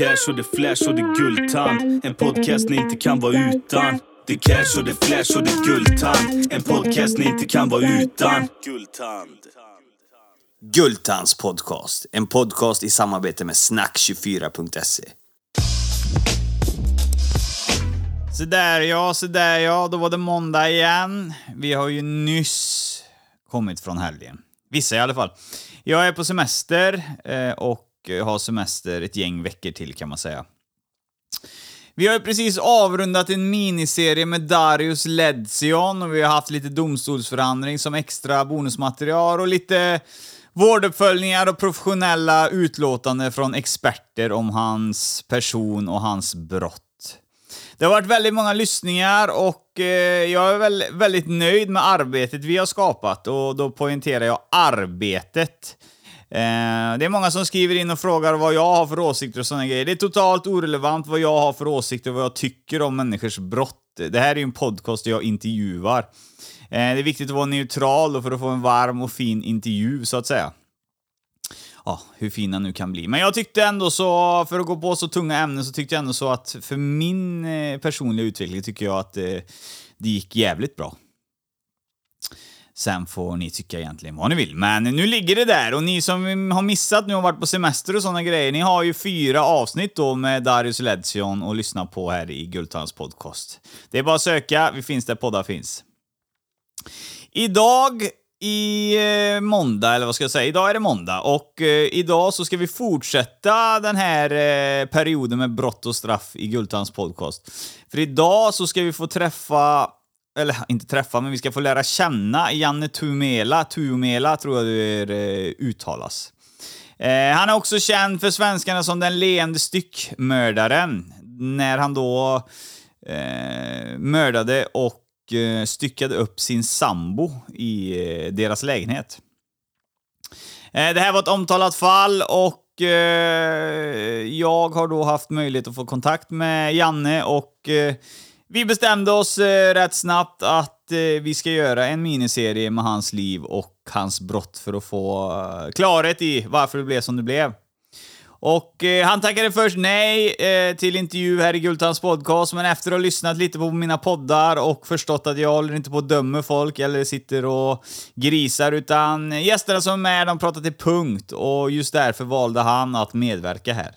cash och det flash och det guldtand. En podcast ni inte kan vara utan. Det cash och det flash och det guldtand. En podcast ni inte kan vara utan. Guldtand. Gultans podcast. En podcast i samarbete med snack24.se. Så där ja, så där ja, då var det måndag igen. Vi har ju nyss kommit från helgen. Vissa i alla fall. Jag är på semester eh, och eh, ha semester ett gäng veckor till kan man säga. Vi har ju precis avrundat en miniserie med Darius Ledsion och vi har haft lite domstolsförhandling som extra bonusmaterial och lite vårduppföljningar och professionella utlåtanden från experter om hans person och hans brott. Det har varit väldigt många lyssningar och eh, jag är väl väldigt nöjd med arbetet vi har skapat och då poängterar jag arbetet. Eh, det är många som skriver in och frågar vad jag har för åsikter och sådana grejer. Det är totalt orelevant vad jag har för åsikter och vad jag tycker om människors brott. Det här är ju en podcast där jag intervjuar. Eh, det är viktigt att vara neutral för att få en varm och fin intervju, så att säga. Ja, hur fina nu kan bli. Men jag tyckte ändå så, för att gå på så tunga ämnen, så tyckte jag ändå så att för min eh, personliga utveckling tycker jag att eh, det gick jävligt bra. Sen får ni tycka egentligen vad ni vill. Men nu ligger det där och ni som har missat nu och varit på semester och sådana grejer, ni har ju fyra avsnitt då med Darius Ledsion att lyssna på här i Guldtands podcast. Det är bara att söka, vi finns där poddar finns. Idag i eh, måndag, eller vad ska jag säga? Idag är det måndag och eh, idag så ska vi fortsätta den här eh, perioden med brott och straff i Gultans podcast. För idag så ska vi få träffa eller inte träffa, men vi ska få lära känna Janne Tumela, Tuomela tror jag det eh, uttalas. Eh, han är också känd för svenskarna som den leende styckmördaren, när han då eh, mördade och eh, styckade upp sin sambo i eh, deras lägenhet. Eh, det här var ett omtalat fall och eh, jag har då haft möjlighet att få kontakt med Janne och eh, vi bestämde oss eh, rätt snabbt att eh, vi ska göra en miniserie med hans liv och hans brott för att få eh, klarhet i varför det blev som det blev. Och eh, han tackade först nej eh, till intervju här i Gultans podcast, men efter att ha lyssnat lite på mina poddar och förstått att jag håller inte på att döma folk eller sitter och grisar, utan gästerna som är med, de pratar till punkt och just därför valde han att medverka här.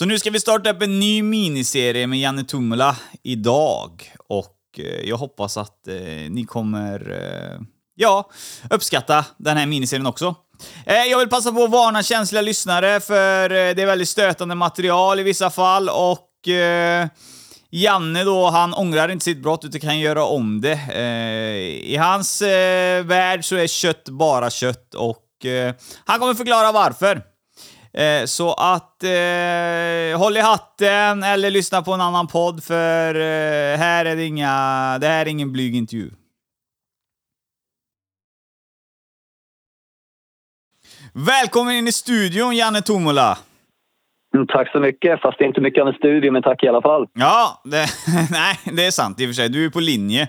Så nu ska vi starta upp en ny miniserie med Janne Tumula idag. Och eh, jag hoppas att eh, ni kommer, eh, ja, uppskatta den här miniserien också. Eh, jag vill passa på att varna känsliga lyssnare för eh, det är väldigt stötande material i vissa fall och eh, Janne då, han ångrar inte sitt brott utan kan göra om det. Eh, I hans eh, värld så är kött bara kött och han kommer förklara varför. Eh, så att eh, håll i hatten eller lyssna på en annan podd för eh, här är det inga, det här är ingen blyg intervju. Välkommen in i studion Janne Tomola! Mm, tack så mycket, fast det är inte mycket av en studio, men tack i alla fall. Ja, det, nej, det är sant i och för sig. Du är på linje.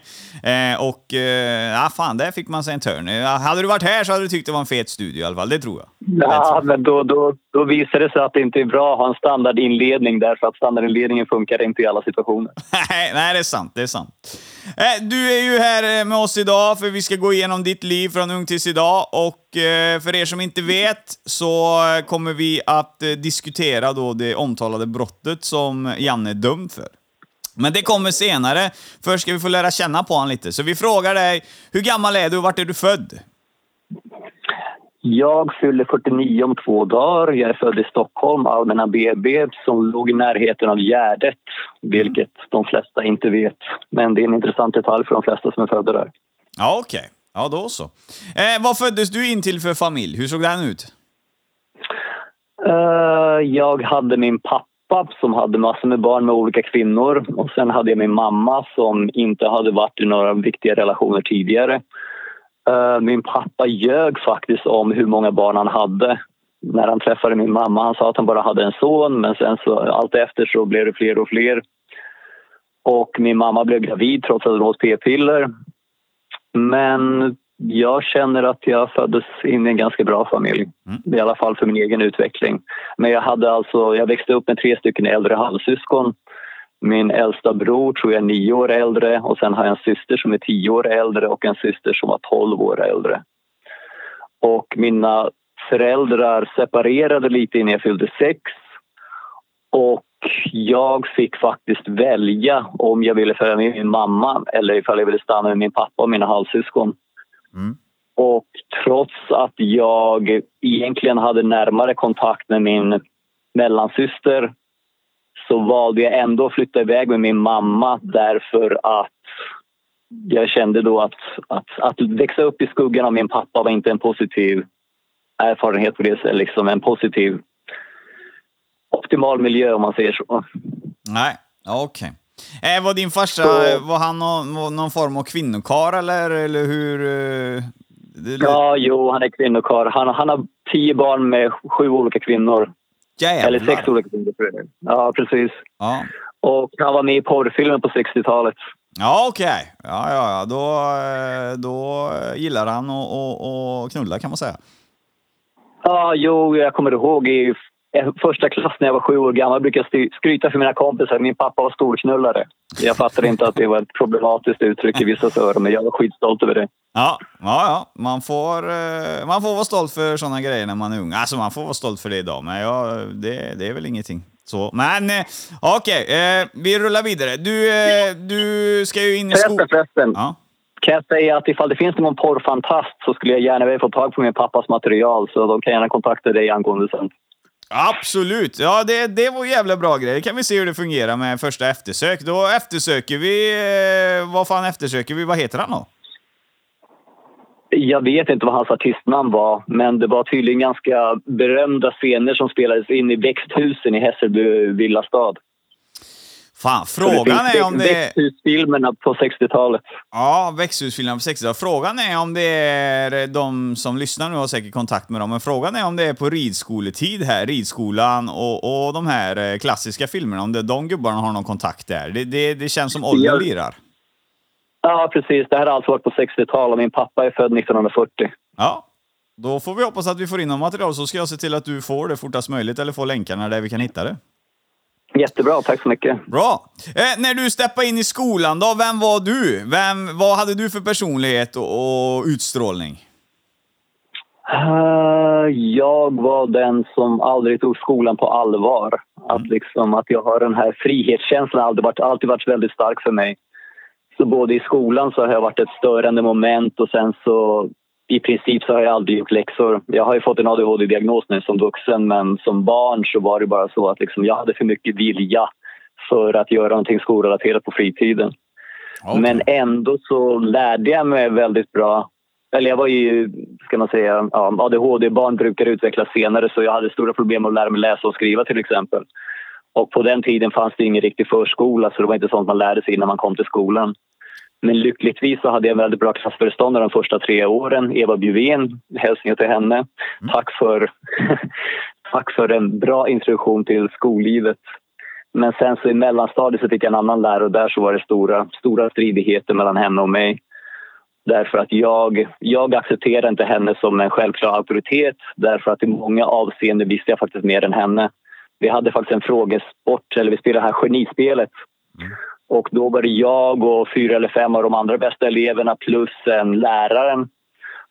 Eh, och eh, ja, fan, där fick man sig en törn. hade du varit här så hade du tyckt det var en fet studio i alla fall, det tror jag. Ja, men då, då, då visar det sig att det inte är bra att ha en standardinledning därför att standardinledningen funkar inte i alla situationer. nej, nej, det är sant. Det är sant. Eh, du är ju här eh, med oss idag för vi ska gå igenom ditt liv från ung tills idag och eh, för er som inte vet så kommer vi att diskutera då det omtalade brottet som Janne är dömd för. Men det kommer senare. Först ska vi få lära känna på honom lite. Så vi frågar dig, hur gammal är du och vart är du född? Jag fyller 49 om två dagar. Jag är född i Stockholm, Allmänna BB, som låg i närheten av Gärdet, vilket de flesta inte vet. Men det är en intressant detalj för de flesta som är födda där. Ja, okej. Okay. Ja, då så. Eh, vad föddes du in till för familj? Hur såg den ut? Uh, jag hade min pappa som hade massor med barn med olika kvinnor och sen hade jag min mamma som inte hade varit i några viktiga relationer tidigare. Uh, min pappa ljög faktiskt om hur många barn han hade när han träffade min mamma. Han sa att han bara hade en son men sen så allt efter så blev det fler och fler. Och min mamma blev gravid trots att hon åt p-piller. Men jag känner att jag föddes in i en ganska bra familj. Mm. I alla fall för min egen utveckling. Men jag, hade alltså, jag växte upp med tre stycken äldre halvsyskon. Min äldsta bror tror jag är nio år äldre och sen har jag en syster som är tio år äldre och en syster som var tolv år äldre. Och mina föräldrar separerade lite innan jag fyllde sex. Och jag fick faktiskt välja om jag ville följa med min mamma eller ifall jag ville stanna med min pappa och mina halvsyskon. Mm. Och trots att jag egentligen hade närmare kontakt med min mellansyster så valde jag ändå att flytta iväg med min mamma därför att jag kände då att, att, att växa upp i skuggan av min pappa var inte en positiv erfarenhet på det sättet, liksom en positiv optimal miljö om man säger så. Nej, okej. Eh, var din farsa, Så- var han någon, någon form av kvinnokar eller, eller hur? eh, Det, Ja, jo, han är kvinnokarl. Han, han har tio barn med sju olika kvinnor. Jävlar. Eller sex olika kvinnor. Ja, precis. Ja, Och han var med i porrfilmen på 60-talet. ja okej. Ja, ja, ja. Då, eh, då gillar han att knulla kan man säga. Ja, jo, jag kommer ihåg i första klass när jag var sju år gammal brukade jag skryta för mina kompisar att min pappa var storknullare. Jag fattade inte att det var ett problematiskt uttryck i vissa öron, men jag var skitstolt över det. Ja, ja, ja. Man får, eh, man får vara stolt för sådana grejer när man är ung. Alltså man får vara stolt för det idag, men ja, det, det är väl ingenting. Så, men eh, okej, eh, vi rullar vidare. Du, eh, du ska ju in i skolan. förresten. Ja. Kan jag säga att ifall det finns någon porrfantast så skulle jag gärna vilja få tag på min pappas material så de kan gärna kontakta dig angående sen. Absolut! Ja, det, det var jävla bra grej. Det kan vi se hur det fungerar med första eftersök. Då eftersöker vi... Eh, vad fan eftersöker vi? Vad heter han då? Jag vet inte vad hans artistnamn var, men det var tydligen ganska berömda scener som spelades in i växthusen i Hässelby villastad. Fan, frågan är om det... Växthusfilmerna på 60-talet. Ja, växthusfilmen på 60-talet. Frågan är om det är... De som lyssnar nu har säkert kontakt med dem, men frågan är om det är på ridskoletid här, ridskolan och, och de här eh, klassiska filmerna, om det, de gubbarna har någon kontakt där. Det, det, det känns som åldern lirar. Ja, precis. Det här har alltså varit på 60-talet och min pappa är född 1940. Ja. Då får vi hoppas att vi får in något material, så ska jag se till att du får det fortast möjligt, eller får länkarna där vi kan hitta det. Jättebra, tack så mycket. Bra! Eh, när du steppade in i skolan då, vem var du? Vem, vad hade du för personlighet och, och utstrålning? Eh, jag var den som aldrig tog skolan på allvar. Att, liksom, att jag har den här frihetskänslan har alltid varit, alltid varit väldigt stark för mig. Så både i skolan så har jag varit ett störande moment och sen så i princip så har jag aldrig gjort läxor. Jag har fått en ADHD-diagnos nu som vuxen men som barn så var det bara så att liksom, jag hade för mycket vilja för att göra någonting skolrelaterat på fritiden. Okej. Men ändå så lärde jag mig väldigt bra. Eller jag var ju, ska man säga, ja, ADHD-barn brukar utvecklas senare så jag hade stora problem att lära mig läsa och skriva till exempel. Och på den tiden fanns det ingen riktig förskola så det var inte sånt man lärde sig innan man kom till skolan. Men lyckligtvis så hade jag en väldigt bra klassföreståndare de första tre åren, Eva Bjuvén, hälsningar till henne. Tack för, tack för en bra introduktion till skollivet. Men sen så i mellanstadiet så fick jag en annan lärare och där så var det stora, stora stridigheter mellan henne och mig. Därför att jag, jag accepterar inte henne som en självklar auktoritet därför att i många avseenden visste jag faktiskt mer än henne. Vi hade faktiskt en frågesport, eller vi spelade det här genispelet. Och då var det jag och fyra eller fem av de andra bästa eleverna plus en läraren.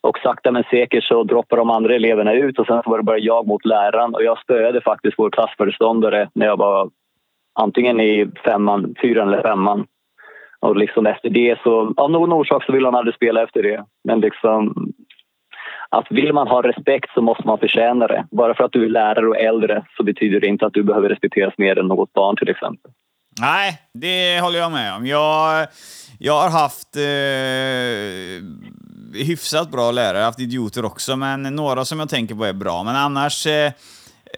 Och sakta men säkert så droppade de andra eleverna ut och sen så var det bara jag mot läraren. Och jag spöade faktiskt vår klassföreståndare när jag var antingen i femman, fyran eller femman. Och liksom efter det så, av någon orsak så vill han aldrig spela efter det. Men liksom, att vill man ha respekt så måste man förtjäna det. Bara för att du är lärare och äldre så betyder det inte att du behöver respekteras mer än något barn till exempel. Nej, det håller jag med om. Jag, jag har haft eh, hyfsat bra lärare, jag har haft idioter också, men några som jag tänker på är bra. Men annars, eh,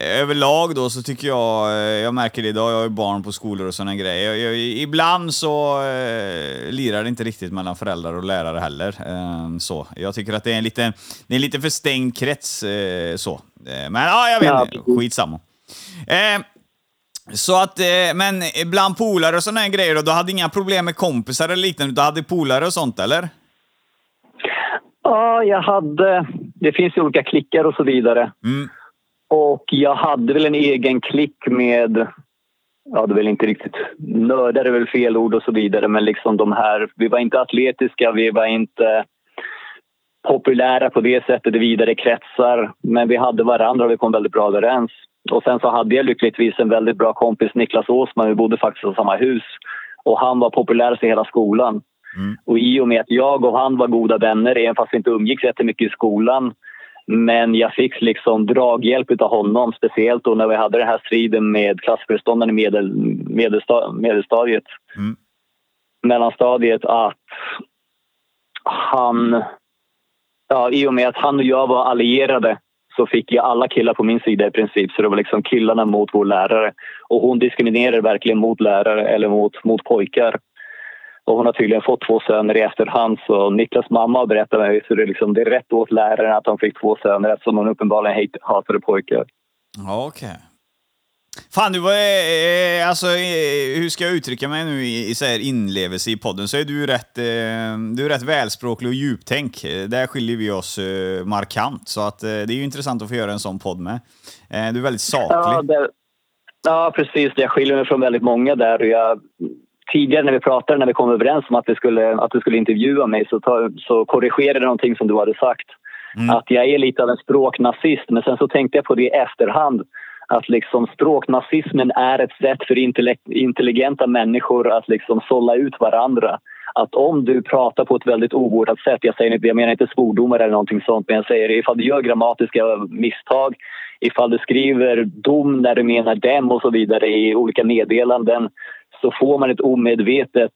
överlag då, så tycker jag, eh, jag märker det idag, jag har ju barn på skolor och sådana grejer. Jag, jag, ibland så eh, lirar det inte riktigt mellan föräldrar och lärare heller. Eh, så. Jag tycker att det är en lite, det är en lite för stängd krets. Eh, så. Eh, men ja, jag vet Ja, skitsamma. Eh, så att, eh, men bland polare och sådana här grejer, då, du hade inga problem med kompisar eller liknande? Du hade polare och sånt, eller? Ja, jag hade... Det finns ju olika klickar och så vidare. Mm. Och jag hade väl en egen klick med... Ja, det är väl inte riktigt... Nördar är väl fel ord och så vidare, men liksom de här... Vi var inte atletiska, vi var inte populära på det sättet i vidare kretsar. Men vi hade varandra och vi kom väldigt bra överens. Och sen så hade jag lyckligtvis en väldigt bra kompis, Niklas Åsman. Vi bodde faktiskt i samma hus. Och han var populärast i hela skolan. Mm. Och i och med att jag och han var goda vänner, även fast vi inte umgicks jättemycket i skolan men jag fick liksom draghjälp av honom, speciellt då när vi hade den här striden med klassföreståndaren i medel, medelsta, medelstadiet. Mm. Mellanstadiet, att han... Ja, I och med att han och jag var allierade så fick jag alla killar på min sida i princip. Så det var liksom killarna mot vår lärare. Och hon diskriminerade verkligen mot lärare eller mot, mot pojkar. Och hon har tydligen fått två söner i efterhand. Så Niklas mamma berättade mig så det, liksom, det är rätt åt läraren att hon fick två söner eftersom hon uppenbarligen hatade pojkar. Ja, okej. Fan, du var... Eh, alltså, eh, hur ska jag uttrycka mig nu i, i så här inlevelse i podden? Så är du rätt, eh, du är rätt välspråklig och djuptänk. Eh, Där skiljer vi oss eh, markant. Så att, eh, det är ju intressant att få göra en sån podd med. Du är väldigt saklig. Ja, det, ja, precis. Jag skiljer mig från väldigt många där. Jag, tidigare när vi pratade, när vi kom överens om att du skulle, att du skulle intervjua mig så, ta, så korrigerade jag någonting som du hade sagt. Mm. Att jag är lite av en språknazist, men sen så tänkte jag på det i efterhand. Att liksom språknazismen är ett sätt för intelligenta människor att liksom sålla ut varandra. Att om du pratar på ett väldigt ovårdat sätt, jag, säger jag menar inte svordomar eller någonting sånt, men jag säger ifall du gör grammatiska misstag, ifall du skriver dom när du menar dem och så vidare i olika meddelanden så får man ett omedvetet...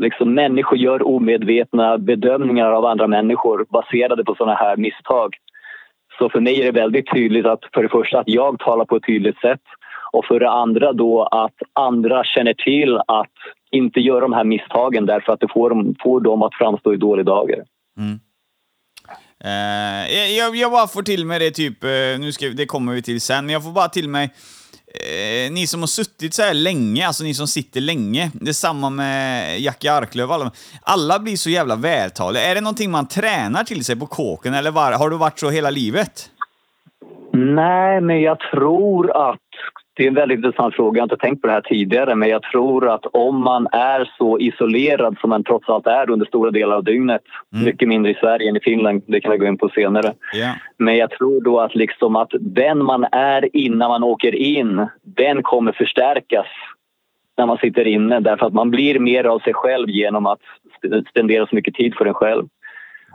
Liksom, människor gör omedvetna bedömningar av andra människor baserade på såna här misstag. Så för mig är det väldigt tydligt att för det första att jag talar på ett tydligt sätt och för det andra då att andra känner till att inte göra de här misstagen därför att det får dem, får dem att framstå i dåliga dagar. Mm. Eh, jag, jag bara får till mig det typ, eh, nu ska, det kommer vi till sen, men jag får bara till mig eh, ni som har suttit så här länge, alltså ni som sitter länge, det är samma med Jackie Arklöv, alla, alla blir så jävla vältaliga. Är det någonting man tränar till sig på kåken eller var, har du varit så hela livet? Nej, men jag tror att det är en väldigt intressant fråga. Jag har inte tänkt på det här tidigare, men jag tror att om man är så isolerad som man trots allt är under stora delar av dygnet, Mm. mycket mindre i Sverige än i Finland, det kan vi gå in på senare. Ja. Men jag tror då att, liksom att den man är innan man åker in, den kommer förstärkas när man sitter inne därför att man blir mer av sig själv genom att spendera så mycket tid för en själv.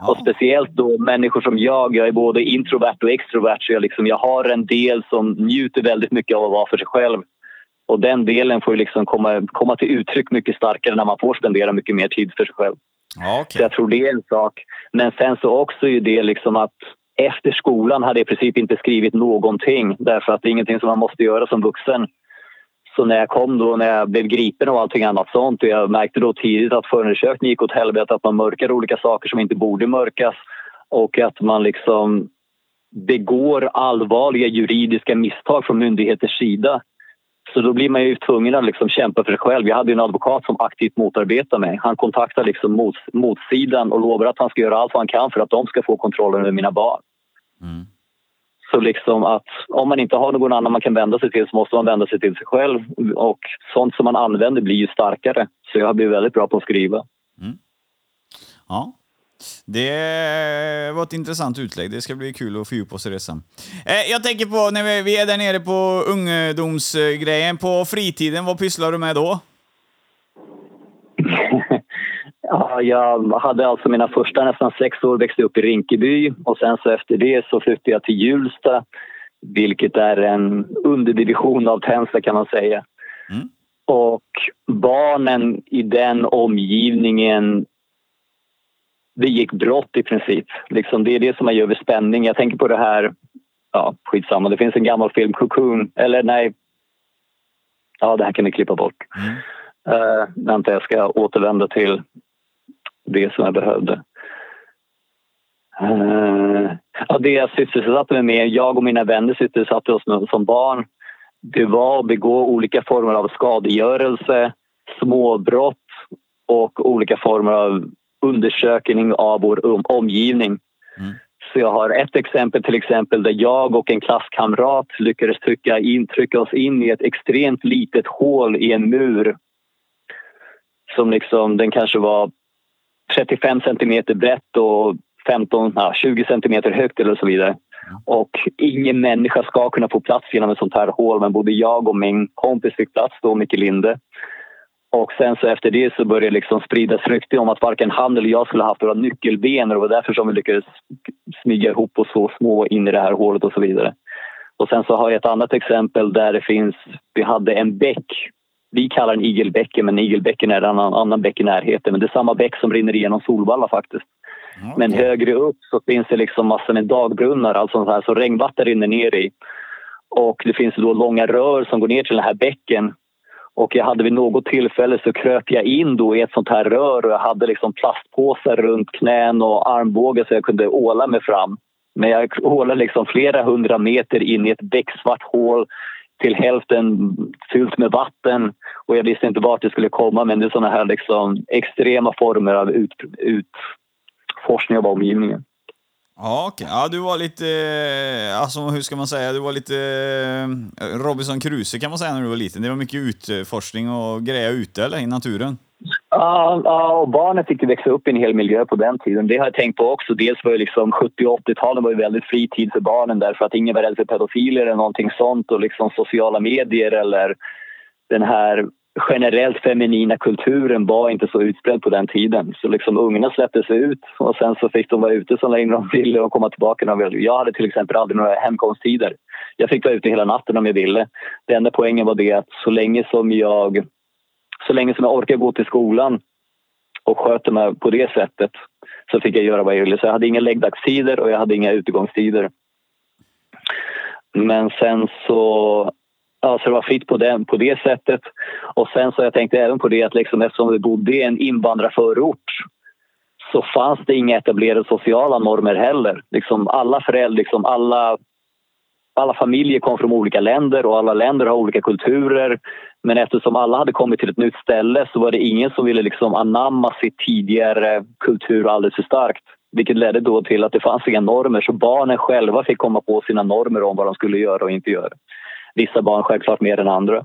Och speciellt då människor som jag, jag är både introvert och extrovert så jag, liksom, jag har en del som njuter väldigt mycket av att vara för sig själv. Och den delen får ju liksom komma, komma till uttryck mycket starkare när man får spendera mycket mer tid för sig själv. Ja, okej. Så jag tror det är en sak. Men sen så också är det liksom att efter skolan hade jag i princip inte skrivit någonting därför att det är ingenting som man måste göra som vuxen. Så när jag kom då, när jag blev gripen och allting annat sånt och jag märkte då tidigt att förundersökningen gick åt helvete, att man mörkar olika saker som inte borde mörkas och att man liksom begår allvarliga juridiska misstag från myndigheters sida. Så då blir man ju tvungen att liksom kämpa för sig själv. Jag hade en advokat som aktivt motarbetade mig. Han kontaktade liksom mot, motsidan och lovade att han ska göra allt vad han kan för att de ska få kontrollen över mina barn. Mm. Så liksom att om man inte har någon annan man kan vända sig till så måste man vända sig till sig själv. Och sånt som man använder blir ju starkare. Så jag har blivit väldigt bra på att skriva. Ja. Det var ett intressant utlägg. Det ska bli kul att fördjupa oss i det sen. Eh, jag tänker på när vi, vi är där nere på ungdomsgrejen. På fritiden, vad pysslar du med då? Ja, jag hade alltså mina första nästan sex år växte upp i Rinkeby och sen så efter det så flyttade jag till Hjulsta vilket är en underdivision av Tensta kan man säga. Mm. Och barnen i den omgivningen det gick brott i princip. Liksom, det är det som man gör vid spänning. Jag tänker på det här, ja skitsamma, det finns en gammal film, Cocoon, eller nej, ja det här kan vi klippa bort. Mm. Uh, vänta, jag ska återvända till det som jag behövde. Uh, ja, det jag sysselsatte mig med, jag och mina vänner sysselsatte oss med som barn, det var att begå olika former av skadegörelse, småbrott och olika former av undersökning av vår omgivning. Mm. Så jag har ett exempel till exempel där jag och en klasskamrat lyckades trycka, in, trycka oss in i ett extremt litet hål i en mur. Som liksom, den kanske var 35 centimeter brett och 15, ja, 20 centimeter högt eller så vidare. Och ingen människa ska kunna få plats genom ett sånt här hål men både jag och min kompis fick plats då, Micke Linde. Och sen så efter det så började det liksom spridas rykte om att varken han eller jag skulle haft några nyckelben och det var därför som vi lyckades smyga ihop oss så små in i det här hålet och så vidare. Och sen så har jag ett annat exempel där det finns, vi hade en bäck. Vi kallar den igelbäcken men igelbäcken är en annan, bäck i närheten men det är samma bäck som rinner igenom Solvalla faktiskt. Okay. Men högre upp så finns det liksom massor med dagbrunnar, alltså så, här, så regnvatten rinner ner i. Och det finns då långa rör som går ner till den här bäcken och jag hade vid något tillfälle så kröp jag in då i ett sånt här rör och jag hade liksom plastpåsar runt knän och armbågar så jag kunde åla mig fram. Men jag ålade liksom flera hundra meter in i ett becksvart hål till hälften fyllt med vatten och jag visste inte vart det skulle komma men det är såna här liksom extrema former av ut, utforskning av omgivningen. Ja, okej. Okay. Ja, du var lite, eh, alltså hur ska man säga, du var lite eh, Robinson Crusoe kan man säga när du var liten. Det var mycket utforskning och grejer ute eller i naturen? Ja, ja, och barnen fick växa upp i en hel miljö på den tiden. Det har jag tänkt på också. Dels var ju liksom 70 och 80-talen var ju väldigt fri tid för barnen därför att ingen var rädd för pedofiler eller någonting sånt och liksom sociala medier eller den här generellt feminina kulturen var inte så utspridd på den tiden. Så liksom ungarna släpptes ut och sen så fick de vara ute så länge de ville och komma tillbaka när de ville. Jag hade till exempel aldrig några hemkomsttider. Jag fick vara ute hela natten om jag ville. Det enda poängen var det att så länge som jag, så länge som jag orkade gå till skolan och sköter mig på det sättet så fick jag göra vad jag ville. Så jag hade inga läggdagstider och jag hade inga utegångstider. Men sen så Ja, så det var fritt på, den, på det sättet. Och sen så jag tänkte även på det att liksom, eftersom vi bodde i en invandrarförort så fanns det inga etablerade sociala normer heller. Liksom alla föräldrar, liksom alla, alla familjer kom från olika länder och alla länder har olika kulturer. Men eftersom alla hade kommit till ett nytt ställe så var det ingen som ville liksom anamma sitt tidigare kultur alldeles för starkt. Vilket ledde då till att det fanns inga normer så barnen själva fick komma på sina normer om vad de skulle göra och inte göra. Vissa barn självklart mer än andra.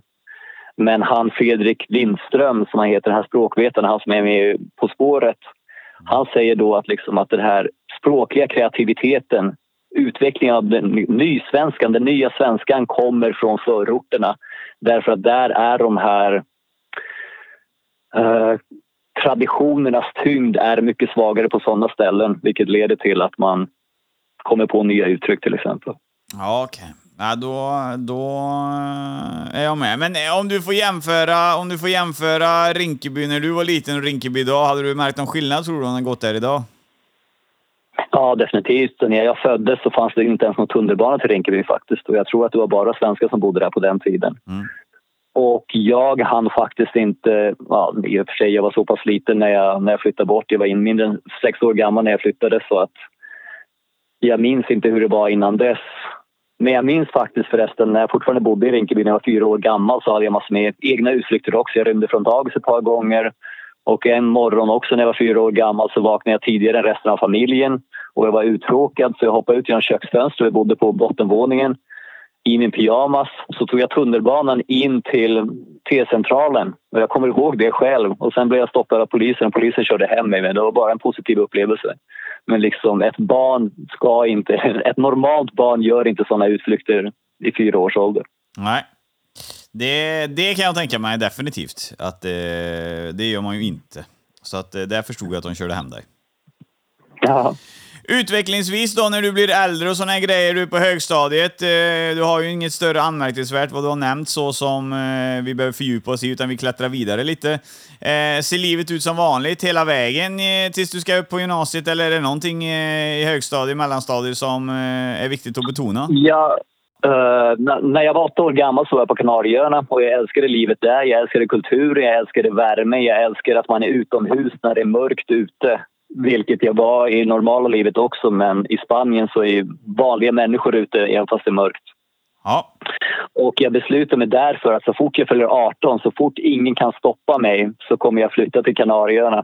Men han Fredrik Lindström, som han heter, den här språkvetaren, han som är med På spåret, han säger då att, liksom att den här språkliga kreativiteten, utvecklingen av den nysvenskan, den nya svenskan kommer från förorterna. Därför att där är de här eh, traditionernas tyngd är mycket svagare på sådana ställen vilket leder till att man kommer på nya uttryck till exempel. Ja, okej. Okay. Ja, då, då eh, är jag med. Men eh, om du får jämföra, om du får jämföra Rinkeby när du var liten och Rinkeby idag, hade du märkt någon skillnad tror du om den gått där idag? Ja, definitivt. När jag föddes så fanns det inte ens någon tunnelbana till Rinkeby faktiskt. Och jag tror att det var bara svenskar som bodde där på den tiden. Mm. Och jag hann faktiskt inte, ja, i och för sig jag var så pass liten när jag, när jag flyttade bort. Jag var in mindre än sex år gammal när jag flyttade så att jag minns inte hur det var innan dess. Men jag minns faktiskt förresten när jag fortfarande bodde i Rinkeby när jag var fyra år gammal så hade jag massor med egna utflykter också. Jag rymde från dagis ett par gånger. Och en morgon också när jag var fyra år gammal så vaknade jag tidigare än resten av familjen. Och jag var uttråkad så jag hoppade ut genom köksfönstret. Vi bodde på bottenvåningen. I min pyjamas så tog jag tunnelbanan in till T-centralen. Och jag kommer ihåg det själv. Och sen blev jag stoppad av polisen och polisen körde hem mig. Men det var bara en positiv upplevelse. Men liksom ett barn ska inte, ett normalt barn gör inte sådana utflykter i fyra års ålder. Nej. Det, det kan jag tänka mig definitivt, att det, det gör man ju inte. Så att eh, där förstod jag att de körde hem dig. Ja. Utvecklingsvis då när du blir äldre och såna grejer, du på högstadiet, eh, du har ju inget större anmärkningsvärt vad du har nämnt så som eh, vi behöver fördjupa oss i, utan vi klättrar vidare lite. Eh, ser livet ut som vanligt hela vägen tills du ska upp på gymnasiet, eller är det någonting i högstadiet, mellanstadiet som är viktigt att betona? Ja, Uh, när jag var åtta år gammal så var jag på Kanarieöarna och jag älskade livet där. Jag älskade kulturen, jag älskade värme, jag älskade att man är utomhus när det är mörkt ute. Vilket jag var i normala livet också, men i Spanien så är vanliga människor ute även fast det är mörkt. Ja. Och jag beslutade mig därför att så fort jag fyller 18, så fort ingen kan stoppa mig så kommer jag flytta till Kanarieöarna.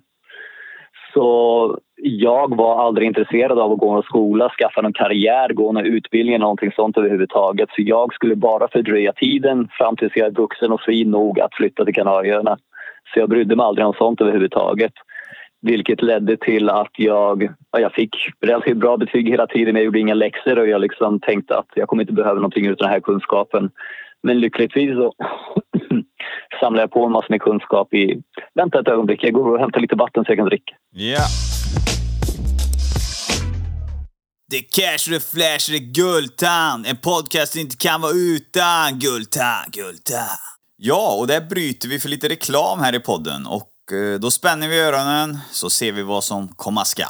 Så jag var aldrig intresserad av att gå någon skola, skaffa någon karriär, gå någon utbildning eller någonting sånt överhuvudtaget. Så jag skulle bara fördröja tiden fram tills jag är vuxen och fri nog att flytta till Kanarieöarna. Så jag brydde mig aldrig om sånt överhuvudtaget. Vilket ledde till att jag, jag fick relativt bra betyg hela tiden. Jag gjorde inga läxor och jag liksom tänkte att jag kommer inte behöva någonting utan den här kunskapen. Men lyckligtvis så samlar jag på en massa med kunskap i... Vänta ett ögonblick, jag går och hämtar lite vatten så jag kan dricka. Ja. Det är cash, det är flash, det är Guldtand. En podcast inte kan vara utan Guldtand, Guldtand. Ja, och där bryter vi för lite reklam här i podden och eh, då spänner vi öronen så ser vi vad som komma skall.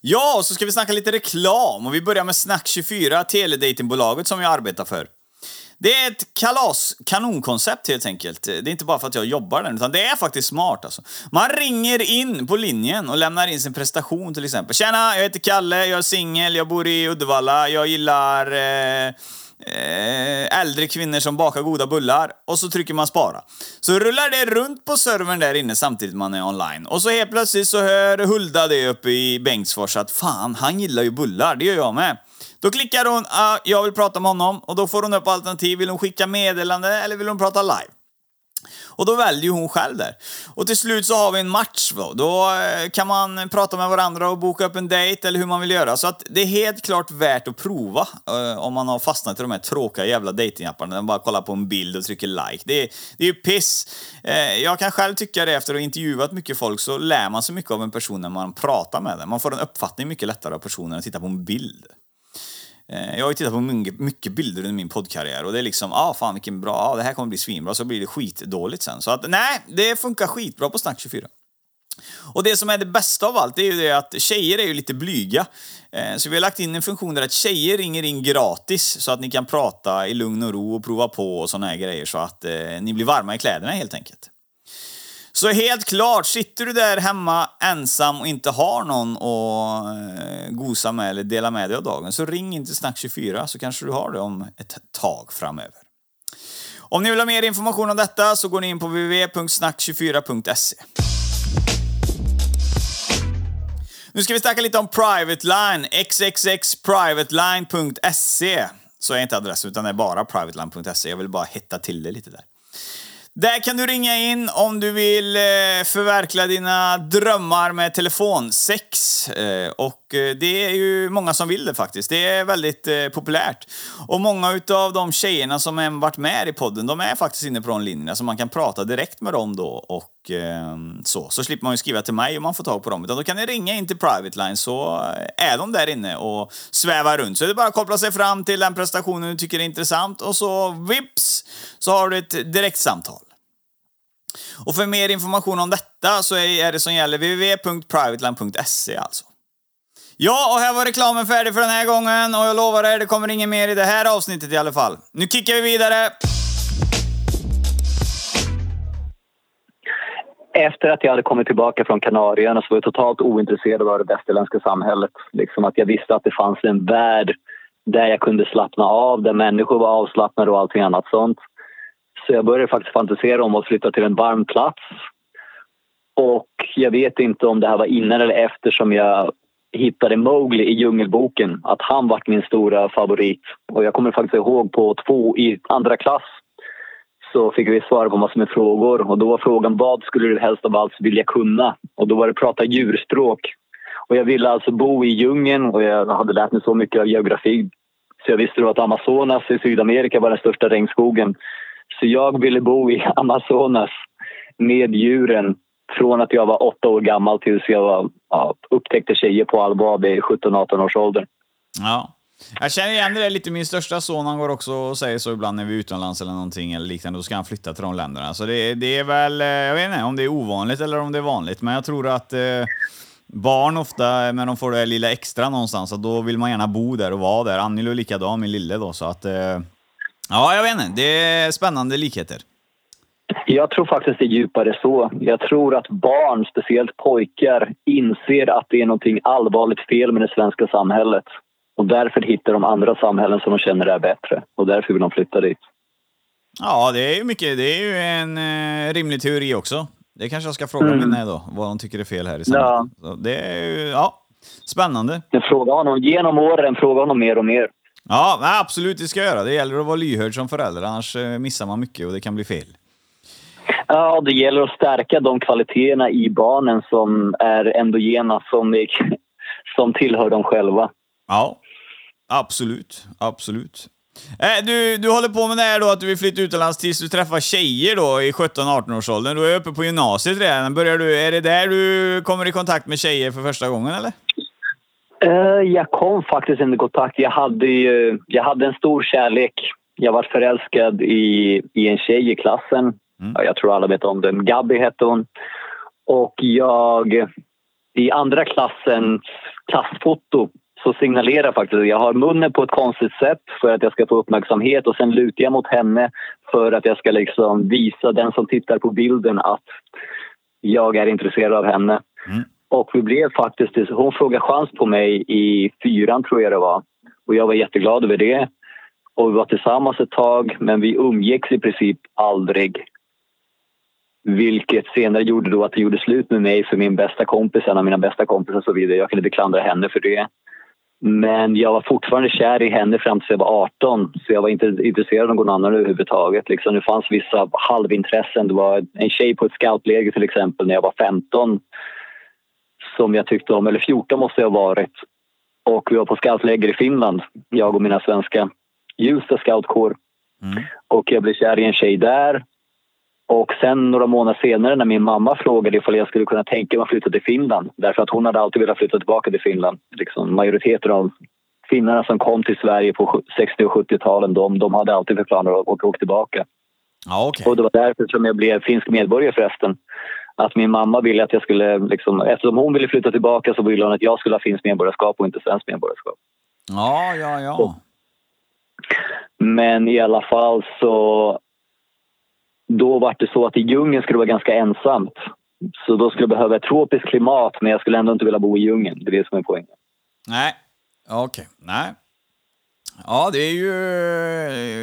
Ja, och så ska vi snacka lite reklam och vi börjar med Snack24, teledatingbolaget som jag arbetar för. Det är ett kalas, kanonkoncept helt enkelt. Det är inte bara för att jag jobbar där, utan det är faktiskt smart alltså. Man ringer in på linjen och lämnar in sin prestation till exempel. Tjena, jag heter Kalle, jag är singel, jag bor i Uddevalla, jag gillar eh, eh, äldre kvinnor som bakar goda bullar. Och så trycker man spara. Så rullar det runt på servern där inne samtidigt man är online. Och så helt plötsligt så hör Hulda det uppe i Bengtsfors att fan, han gillar ju bullar, det gör jag med. Då klickar hon ah, “Jag vill prata med honom” och då får hon upp alternativ. Vill hon skicka meddelande eller vill hon prata live? Och då väljer hon själv där. Och till slut så har vi en match då. Då eh, kan man prata med varandra och boka upp en dejt eller hur man vill göra. Så att det är helt klart värt att prova eh, om man har fastnat i de här tråkiga jävla datingapparna. Man bara kollar på en bild och trycker like. Det är, det är ju piss. Eh, jag kan själv tycka det efter att ha intervjuat mycket folk så lär man sig mycket av en person när man pratar med den. Man får en uppfattning mycket lättare av personen än att titta på en bild. Eh, jag har ju tittat på mycket bilder under min poddkarriär och det är liksom, ah fan vilken bra, ah, det här kommer bli svinbra, så blir det skitdåligt sen. Så att nej, det funkar skitbra på Snack 24. Och det som är det bästa av allt, det är ju det att tjejer är ju lite blyga. Eh, så vi har lagt in en funktion där att tjejer ringer in gratis så att ni kan prata i lugn och ro och prova på och såna här grejer så att eh, ni blir varma i kläderna helt enkelt. Så helt klart, sitter du där hemma ensam och inte har någon att eh, gosa med eller dela med dig av dagen, så ring inte Snack24 så kanske du har det om ett tag framöver. Om ni vill ha mer information om detta så går ni in på www.snack24.se. Nu ska vi snacka lite om Private Line, xxxprivateline.se. Så är inte adressen, utan det är bara privateline.se. Jag vill bara hetta till det lite där. Där kan du ringa in om du vill eh, förverkliga dina drömmar med telefonsex. Eh, och eh, det är ju många som vill det faktiskt. Det är väldigt populärt. Och många utav de tjejerna som har varit med i podden, de är faktiskt inne på de linjerna, så man kan prata direkt med dem då och ehm, så. Så slipper man ju skriva till mig om man får tag på dem. Utan då kan ni ringa in till Private Line så är de där inne och svävar runt. Så det är bara att koppla sig fram till den prestationen du tycker är intressant och så vips så har du ett direktsamtal. Och för mer information om detta så är det som gäller www.privateland.se. alltså. Ja, och här var reklamen färdig för den här gången och jag lovar er, det kommer inget mer i det här avsnittet i alla fall. Nu kickar vi vidare! Efter att jag hade kommit tillbaka från Kanarieöarna så var jag totalt ointresserad av det västerländska samhället. Liksom att jag visste att det fanns en värld där jag kunde slappna av, där människor var avslappnade och allting annat sånt. Så jag började faktiskt fantisera om att flytta till en varm plats. Och jag vet inte om det här var innan eller efter som jag hittade Mowgli i Djungelboken. Att han var min stora favorit. Och jag kommer faktiskt ihåg på två i andra klass så fick vi svara på massor med frågor. Och då var frågan vad skulle du helst av allt vilja kunna? Och då var det prata djurspråk. Och jag ville alltså bo i djungeln och jag hade lärt mig så mycket av geografi. Så jag visste då att Amazonas i Sydamerika var den största regnskogen. Så jag ville bo i Amazonas med djuren från att jag var åtta år gammal tills jag var, ja, upptäckte tjejer på allvar vid 17-18 års ålder. Ja. Jag känner igen det lite. Min största son han går också och säger så ibland när vi är utomlands eller någonting eller liknande. Då ska han flytta till de länderna. Så det, det är väl, eh, jag vet inte om det är ovanligt eller om det är vanligt, men jag tror att eh, barn ofta, när de får det lilla extra någonstans, så då vill man gärna bo där och vara där. Annie är likadan, min lille då, så att eh, Ja, jag vet inte. Det är spännande likheter. Jag tror faktiskt det är djupare så. Jag tror att barn, speciellt pojkar, inser att det är något allvarligt fel med det svenska samhället. Och därför hittar de andra samhällen som de känner är bättre. Och därför vill de flytta dit. Ja, det är ju mycket. Det är ju en eh, rimlig teori också. Det kanske jag ska fråga Mm. Minne då, vad de tycker är fel här i samhället. Så Det är ju, ja, spännande. Jag frågar honom genom åren, frågar honom mer och mer. Ja, nej, absolut det ska jag göra. Det gäller att vara lyhörd som förälder, annars eh, missar man mycket och det kan bli fel. Ja, det gäller att stärka de kvaliteterna i barnen som är endogena, som, är, som tillhör dem själva. Ja, absolut. Absolut. Eh, du, du håller på med det här då att du vill flytta utomlands tills du träffar tjejer då i 17-18 års åldern. Du är uppe på gymnasiet redan. Börjar du, är det där du kommer i kontakt med tjejer för första gången eller? Eh, Jag kom faktiskt inte i kontakt. Jag hade, ju- jag hade en stor kärlek. Jag var förälskad i, i en tjej i klassen. Ja, Jag tror alla vet om den. Gabby hette hon. Och jag, i andra klassens klassfoto så signalerar faktiskt jag har munnen på ett konstigt sätt för att jag ska få uppmärksamhet och sen lutar jag mot henne för att jag ska liksom visa den som tittar på bilden att jag är intresserad av henne. Och vi blev faktiskt, hon frågade chans på mig i fyran tror jag det var. Och jag var jätteglad över det. Och vi var tillsammans ett tag men vi umgicks i princip aldrig. Vilket senare gjorde då att det gjorde slut med mig för min bästa kompis, en av mina bästa kompisar och så vidare. Jag kunde inte klandra henne för det. Men jag var fortfarande kär i henne fram tills jag var 18 så jag var inte intresserad av någon annan överhuvudtaget. Liksom, det fanns vissa halvintressen. Det var en tjej på ett scoutläger till exempel när jag var 15 som jag tyckte om, eller 14 måste jag ha varit. Och vi var på scoutläger i Finland, jag och mina svenska Hjulsta scoutkår. Och jag blev kär i en tjej där. Och sen några månader senare när min mamma frågade ifall jag skulle kunna tänka mig att flytta till Finland. Därför att hon hade alltid velat flytta tillbaka till Finland. Liksom, majoriteten av finnarna som kom till Sverige på 60 och 70-talen, de, de hade alltid för planer att åka tillbaka. Ja, okej. Och det var därför som jag blev finsk medborgare förresten. Att min mamma ville att jag skulle, liksom, eftersom hon ville flytta tillbaka så ville hon att jag skulle ha finskt medborgarskap och inte svenskt medborgarskap. Ja, ja, ja. Men i alla fall så... Då var det så att i djungeln skulle det vara ganska ensamt. Så då skulle jag behöva ett tropiskt klimat men jag skulle ändå inte vilja bo i djungeln. Det är det som är poängen. Nej, okej. Nej. Ja, det är ju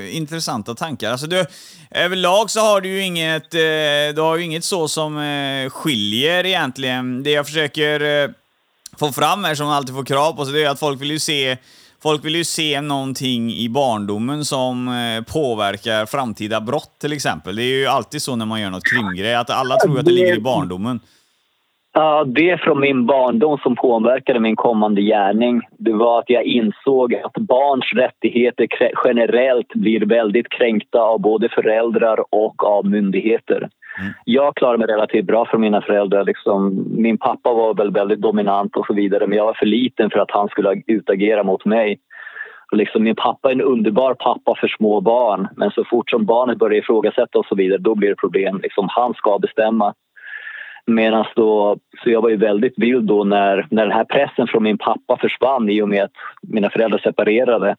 eh, intressanta tankar. Alltså du, överlag så har du ju inget, eh, du har ju inget så som eh, skiljer egentligen. Det jag försöker få fram här som man alltid får krav på sig, det är att folk vill ju se Folk vill ju se någonting i barndomen som påverkar framtida brott till exempel. Det är ju alltid så när man gör något krimgrej, att alla tror att det ligger i barndomen. Ja, det från min barndom som påverkade min kommande gärning det var att jag insåg att barns rättigheter generellt blir väldigt kränkta av både föräldrar och av myndigheter. Jag klarade mig relativt bra för mina föräldrar. Liksom, min pappa var väl väldigt dominant och så vidare men jag var för liten för att han skulle utagera mot mig. Och Liksom, min pappa är en underbar pappa för små barn men så fort som barnet börjar ifrågasätta och så vidare då blir det problem. Liksom, han ska bestämma. Medan då, så jag var ju väldigt vild då när, när den här pressen från min pappa försvann i och med att mina föräldrar separerade.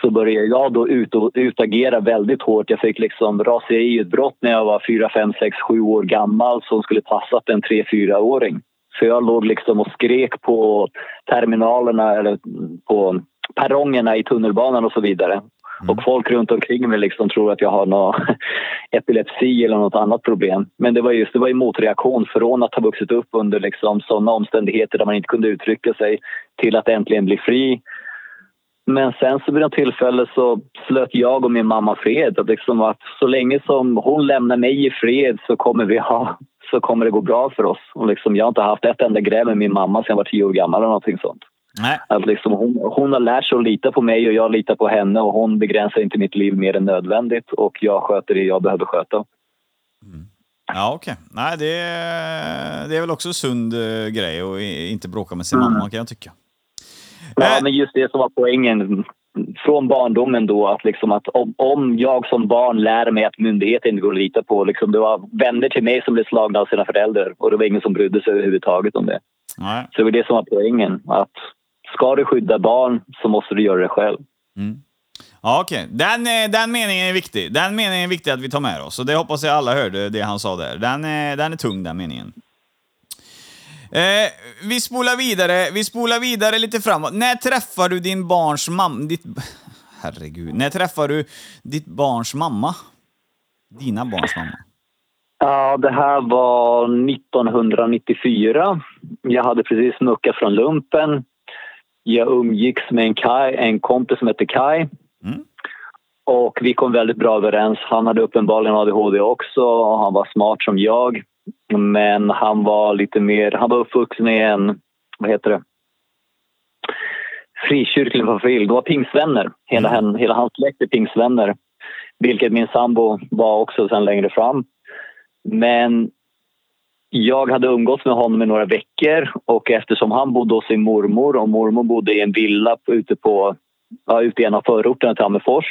Så började jag då ut utagera väldigt hårt. Jag fick liksom raseriutbrott när jag var 4, 5, 6, 7 år gammal som skulle passat en 3-4-åring. Så jag låg liksom och skrek på terminalerna eller på perrongerna i tunnelbanan och så vidare. Mm. Och folk runt omkring mig liksom tror att jag har någon epilepsi eller något annat problem. Men det var just det var en motreaktion från att ha vuxit upp under liksom sådana omständigheter där man inte kunde uttrycka sig till att äntligen bli fri. Men sen så vid något tillfälle så slöt jag och min mamma fred. Att liksom att så länge som hon lämnar mig i fred så kommer, vi ha, så kommer det gå bra för oss. Och liksom jag har inte haft ett enda gräl med min mamma sedan jag var tio år gammal eller någonting sånt. Nej. Att liksom hon, hon har lärt sig att lita på mig och jag litar på henne och hon begränsar inte mitt liv mer än nödvändigt och jag sköter det jag behöver sköta. Ja, okej. Nej, det, är- det är väl också sund eh, grej att inte bråka med sin mamma kan jag tycka. Ja, Äh. men just det som var poängen från barndomen då att, liksom att om, om jag som barn lär mig att myndigheter inte går att lita på. Liksom, det var vänner till mig som blev slagna av sina föräldrar och det var ingen som brydde sig överhuvudtaget om det. Nej. Så det var det som var poängen. Att ska du skydda barn så måste du göra det själv. Ja, okej. Den, eh, den meningen är viktig. Den meningen är viktig att vi tar med oss. Och det hoppas jag alla hörde, det han sa där. Den, är- den är tung, den meningen. Eh, vi spolar vidare. Vi spolar vidare lite framåt. När träffar du din barns mamma? Ditt... Herregud. När träffar du ditt barns mamma? Dina barns mamma? Ja, det här var 1994. Jag hade precis muckat från lumpen. Jag umgicks med en, Kai, en kompis som hette Kai. Mm. Och vi kom väldigt bra överens. Han hade uppenbarligen ADHD också och han var smart som jag. Men han var lite mer, han var uppvuxen i en, vad heter det, frikyrklig familj. Det var pingsvänner. Hela, hen, hela hans släkt är pingsvänner. Vilket min sambo var också sen längre fram. Men jag hade umgåtts med honom i några veckor och eftersom han bodde hos sin mormor och mormor bodde i en villa ute, på, ja, ute i en av förorterna till Hammerfors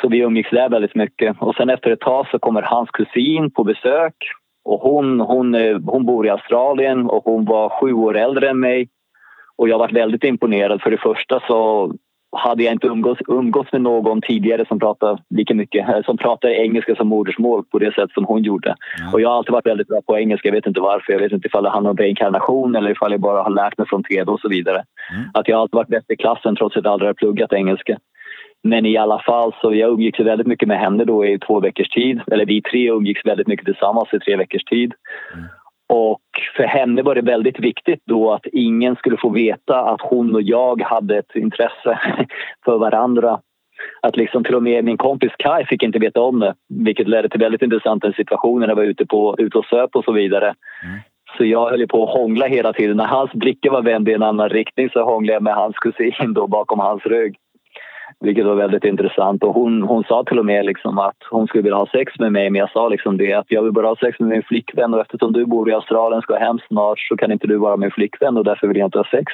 så vi umgicks där väldigt mycket. Och sen efter ett tag så kommer hans kusin på besök. Och hon, hon, eh, hon bor i Australien och hon var sju år äldre än mig. Och jag var väldigt imponerad. För det första så hade jag inte umgås, umgås med någon tidigare som pratade lika mycket, eh, som pratade engelska som modersmål på det sätt som hon gjorde. Och jag har alltid varit väldigt bra på engelska. Jag vet inte varför. Jag vet inte ifall det handlar om reinkarnation eller ifall jag bara har lärt mig från TV och så vidare. Mm. Att jag har alltid varit bäst i klassen trots att jag aldrig har pluggat engelska. Men i alla fall, så jag umgicks väldigt mycket med henne då i två veckors tid. Eller vi tre umgicks väldigt mycket tillsammans i tre veckors tid. Mm. Och för henne var det väldigt viktigt då att ingen skulle få veta att hon och jag hade ett intresse för varandra. Att liksom till och med min kompis Kai fick inte veta om det. Vilket ledde till väldigt intressanta situationer när jag var ute, på, ute och söp och så vidare. Mm. Så jag höll på att hångla hela tiden. När hans blickar var vända i en annan riktning så hånglade jag med hans kusin då bakom hans rygg. Vilket var väldigt intressant. Och hon, hon sa till och med liksom att hon skulle vilja ha sex med mig men jag sa liksom det att jag vill bara ha sex med min flickvän och eftersom du bor i Australien och ska hem snart så kan inte du vara min flickvän och därför vill jag inte ha sex.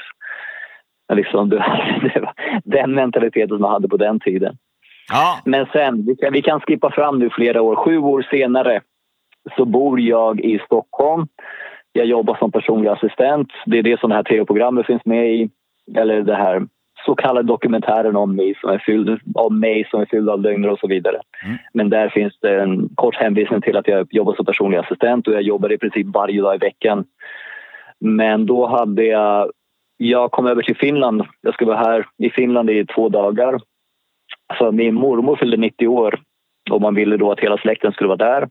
Men liksom, det, var den mentaliteten som man hade på den tiden. Ja, Men sen, vi kan, vi kan skippa fram nu flera år. Sju år senare så bor jag i Stockholm. Jag jobbar som personlig assistent. Det är det som det här tv-programmet finns med i. Eller det här så kallade dokumentären om mig som är fylld, om mig som är fylld av lögner och så vidare. Mm. Men där finns det en kort hänvisning till att jag jobbar som personlig assistent och jag jobbar i princip varje dag i veckan. Men då hade jag... Jag kom över till Finland. Jag skulle vara här i Finland i två dagar. Så min mormor fyllde 90 år och man ville då att hela släkten skulle vara där.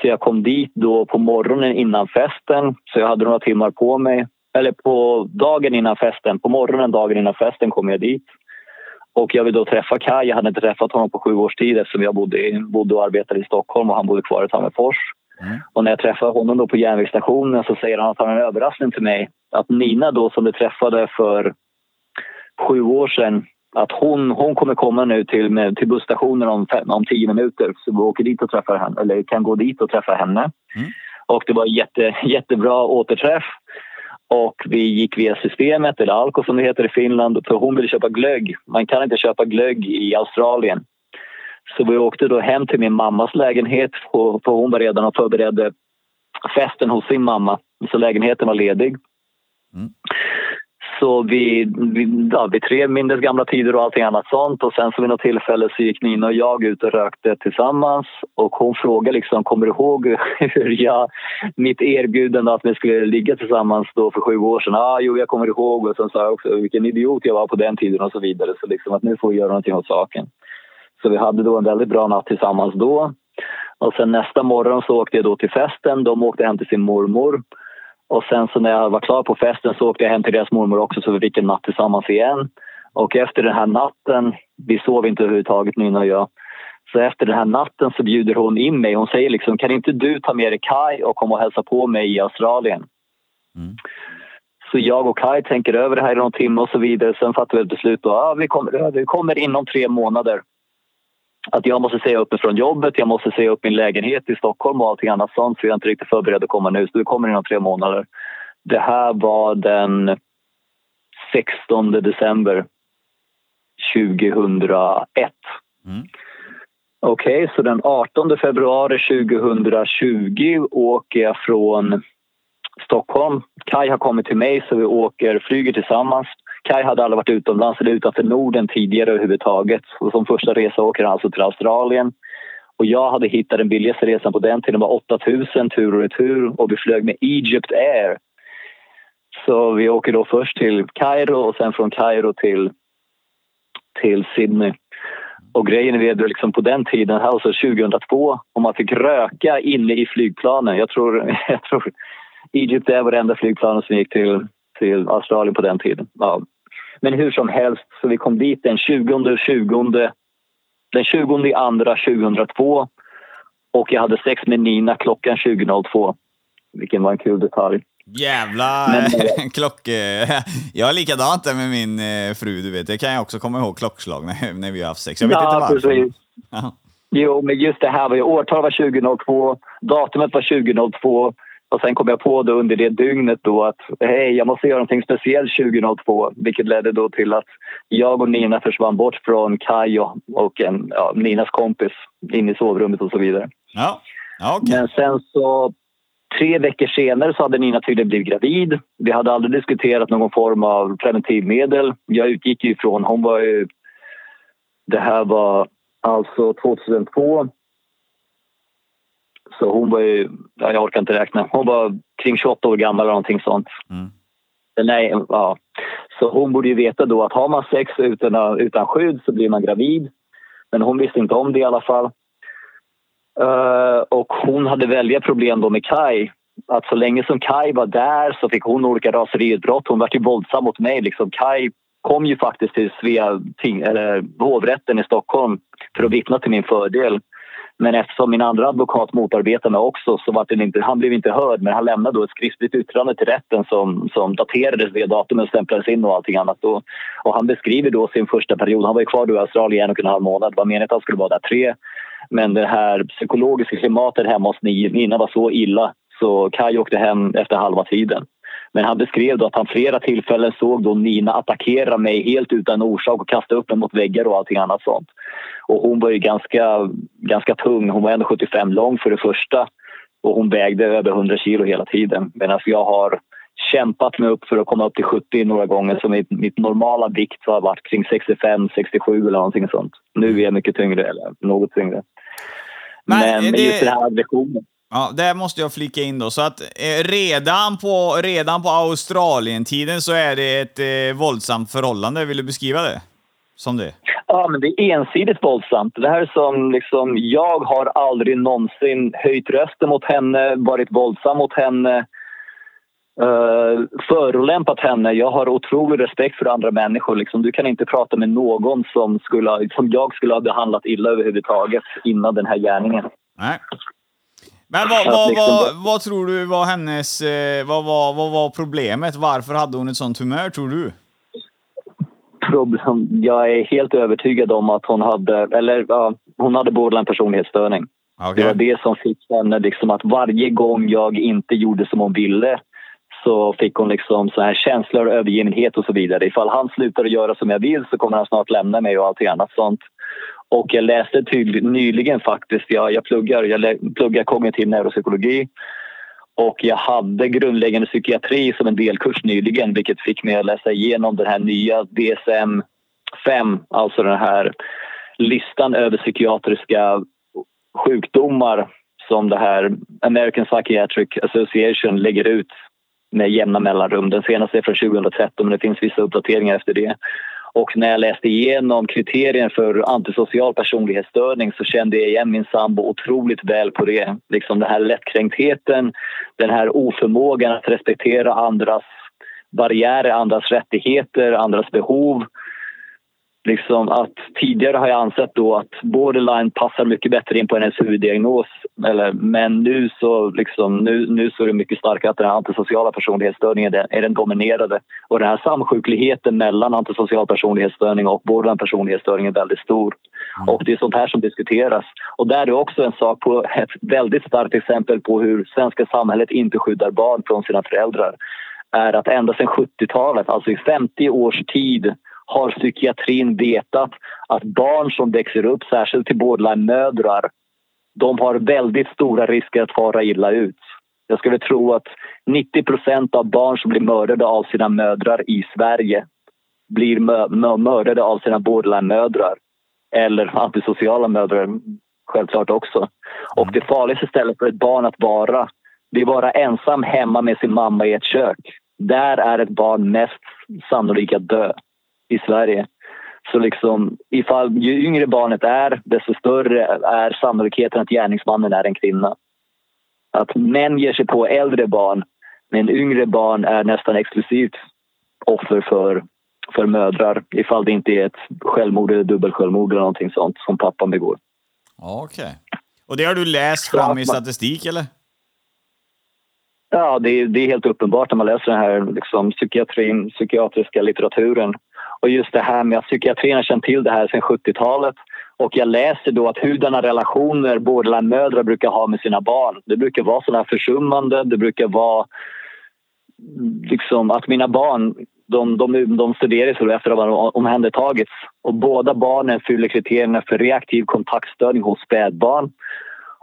Så jag kom dit då på morgonen innan festen, så jag hade några timmar på mig. Eller på dagen innan festen, på morgonen dagen innan festen kom jag dit. Och jag vill då träffa Kaj. Jag hade inte träffat honom på sju års tid eftersom jag bodde, bodde och arbetade i Stockholm och han bodde kvar i Tammerfors. Mm. Och när jag träffade honom då på järnvägsstationen så säger han att han har en överraskning till mig. Att Nina då som du träffade för sju år sedan att hon, hon kommer komma nu till, till busstationen om, fem, om tio minuter. Så vi åker dit och träffar henne, eller kan gå dit och träffa henne. Mm. Och det var jätte, jättebra återträff. Och vi gick via systemet, eller Alko som det heter i Finland, för hon ville köpa glögg. Man kan inte köpa glögg i Australien. Så vi åkte då hem till min mammas lägenhet, för hon var redan och förberedde festen hos sin mamma. Så lägenheten var ledig. Mm. Så vi, vi, ja, vi tre mindes gamla tider och allting annat sånt. Och sen så vid något tillfälle så gick Nina och jag ut och rökte tillsammans. Och hon frågade liksom, kommer du ihåg hur jag, mitt erbjudande att vi skulle ligga tillsammans då för sju år sedan? Ah, jo, jag kommer ihåg. Och sen sa jag också vilken idiot jag var på den tiden och så vidare. Så liksom att nu får vi göra någonting åt saken. Så vi hade då en väldigt bra natt tillsammans då. Och sen nästa morgon så åkte jag då till festen. De åkte hem till sin mormor. Och sen så när jag var klar på festen så åkte jag hem till deras mormor också så vi fick en natt tillsammans igen. Och efter den här natten, vi sov inte överhuvudtaget Nina och jag. Så efter den här natten så bjuder hon in mig. Hon säger liksom, kan inte du ta med dig Kai och komma och hälsa på mig i Australien? Mm. Så jag och Kai tänker över det här i någon timme och så vidare. Sen fattar vi ett beslut då, ja, vi, kommer, vi kommer inom tre månader. Att jag måste säga upp mig från jobbet, jag måste säga upp min lägenhet i Stockholm och allting annat sånt. Så jag är inte riktigt förberedd att komma nu. Så vi kommer inom tre månader. Det här var den 16 december 2001. Mm. Okej, så den 18 februari 2020 åker jag från Stockholm. Kai har kommit till mig så vi åker, flyger tillsammans. Kai hade aldrig varit utomlands eller utanför Norden tidigare överhuvudtaget. Och som första resa åker han alltså till Australien. Och jag hade hittat den billigaste resan på den tiden var 8000 tur och retur och vi flög med Egypt Air. Så vi åker då först till Kairo och sen från Kairo till, till Sydney. Och grejen är liksom på den tiden, alltså 2002, om man fick röka inne i flygplanen. Jag tror, jag tror Egypt det enda flygplanet som gick till, till Australien på den tiden. Ja. Men hur som helst, så vi kom dit den 20, 20 den 20 andra 2002 och jag hade sex med Nina klockan 20.02. Vilken var en kul detalj. Jävla Men, klock... Jag har likadant där med min eh, fru, du vet. Det kan jag också komma ihåg klockslag när, när vi har haft sex. Jag vet ja, inte varför. Precis. Jo, men just det här var ju... Årtal var 2002, datumet var 2002 och sen kom jag på då under det dygnet då att hej, jag måste göra någonting speciellt 2002 vilket ledde då till att jag och Nina försvann bort från Kaj och en, ja, Ninas kompis in i sovrummet och så vidare. Ja. Okay. Men sen så tre veckor senare så hade Nina tydligen blivit gravid. Vi hade aldrig diskuterat någon form av preventivmedel. Jag utgick ju ifrån, hon var ju... Det här var alltså 2002 så hon var ju, ja, jag orkar inte räkna, hon var kring 28 år gammal eller någonting sånt. Mm. Nej, ja. Så hon borde ju veta då att har man sex utan, utan skydd så blir man gravid. Men hon visste inte om det i alla fall. Uh, och hon hade väldiga problem då med Kai. Att så länge som Kai var där så fick hon olika raseriutbrott. Hon var ju våldsam mot mig. Liksom. Kai kom ju faktiskt till Svea ting, eller, hovrätten i Stockholm för att vittna till min fördel. Men eftersom min andra advokat motarbetade mig också så var det inte, han blev inte hörd men han lämnade då ett skriftligt yttrande till rätten som, som daterades det datumet och stämplades in och allting annat. Då. Och han beskriver då sin första period. Han var ju kvar då i Australien en och en halv månad. Det var meningen att han skulle vara där tre. Men det här psykologiska klimatet hemma hos Nina var så illa så Kaj åkte hem efter halva tiden. Men han beskrev då att han flera tillfällen såg då Nina attackera mig helt utan orsak och kasta upp mig mot väggar och allting annat sånt. Och hon var ju ganska, ganska tung. Hon var ändå 75 lång för det första och hon vägde över 100 kilo hela tiden. Medan jag har kämpat mig upp för att komma upp till 70 några gånger så mitt, mitt normala vikt har varit kring 65, 67 eller någonting sånt. Nu är jag mycket tyngre, eller något tyngre. Men, Men det... just den här aggressionen. Ja, där måste jag flika in då. Så att eh, redan på, redan på Australien-tiden så är det ett eh, våldsamt förhållande. Vill du beskriva det? Som det? Ja, men det är ensidigt våldsamt. Det här är som liksom, jag har aldrig någonsin höjt rösten mot henne, varit våldsam mot henne, uh, förolämpat henne. Jag har otrolig respekt för andra människor. Liksom, du kan inte prata med någon som, skulle, som jag skulle ha behandlat illa överhuvudtaget innan den här gärningen. Nej. Men vad, vad, liksom vad, vad, tror du var hennes... Eh, vad, vad, vad var problemet? Varför hade hon ett sånt humör, tror du? Problem, jag är helt övertygad om att hon hade... Eller ja, hon hade borderline personlighetsstörning. Okay. Det var det som fick henne liksom att varje gång jag inte gjorde som hon ville så fick hon liksom så här känslor, övergivenhet och så vidare. Ifall han slutar att göra som jag vill så kommer han snart lämna mig och allting annat sånt. Och jag läste nyligen faktiskt, jag, jag, pluggar, jag pluggar kognitiv neuropsykologi och jag hade grundläggande psykiatri som en delkurs nyligen vilket fick mig att läsa igenom den här nya DSM-5, alltså den här listan över psykiatriska sjukdomar som det här American Psychiatric Association lägger ut med jämna mellanrum. Den senaste är från 2013 men det finns vissa uppdateringar efter det. Och när jag läste igenom kriterien för antisocial personlighetsstörning så kände jag igen min sambo otroligt väl på det. Liksom den här lättkränktheten, den här oförmågan att respektera andras barriärer, andras rättigheter, andras behov liksom att tidigare har jag ansett då att borderline passar mycket bättre in på hennes huvuddiagnos. Eller, men nu så, liksom, nu, nu så är det mycket starkare att den antisociala personlighetsstörningen är den, är den dominerade. Och den här samsjukligheten mellan antisocial personlighetsstörning och borderline personlighetsstörning är väldigt stor. Mm. Och det är sånt här som diskuteras. Och där är också en sak på ett väldigt starkt exempel på hur svenska samhället inte skyddar barn från sina föräldrar är att ända sedan 70-talet, alltså i 50 års tid har psykiatrin vetat att barn som växer upp, särskilt till borderline-mödrar, de har väldigt stora risker att fara illa ut. Jag skulle tro att 90% av barn som blir mördade av sina mödrar i Sverige blir mördade av sina borderline-mödrar eller antisociala mödrar, självklart också. Och det farligaste stället för ett barn att vara det är att vara ensam hemma med sin mamma i ett kök. Där är ett barn mest sannolikt att dö i Sverige. Så liksom, ifall, ju yngre barnet är, desto större är sannolikheten att gärningsmannen är en kvinna. Att män ger sig på äldre barn, men yngre barn är nästan exklusivt offer för, för mödrar ifall det inte är ett självmord eller dubbelsjälvmord eller någonting sånt som pappan begår. Okej. Okay. Och det har du läst fram i statistik, eller? Ja, det är, det är helt uppenbart när man läser den här liksom, psykiatrin, psykiatriska litteraturen. Och just det här med att psykiatrin har känt till det här sedan 70-talet. Och jag läser då att hurdana relationer båda mödrar brukar ha med sina barn. Det brukar vara sådana här försummande, det brukar vara mm, liksom att mina barn de, de, de studeras efter att ha omhändertagits. Och båda barnen fyller kriterierna för reaktiv kontaktstörning hos spädbarn.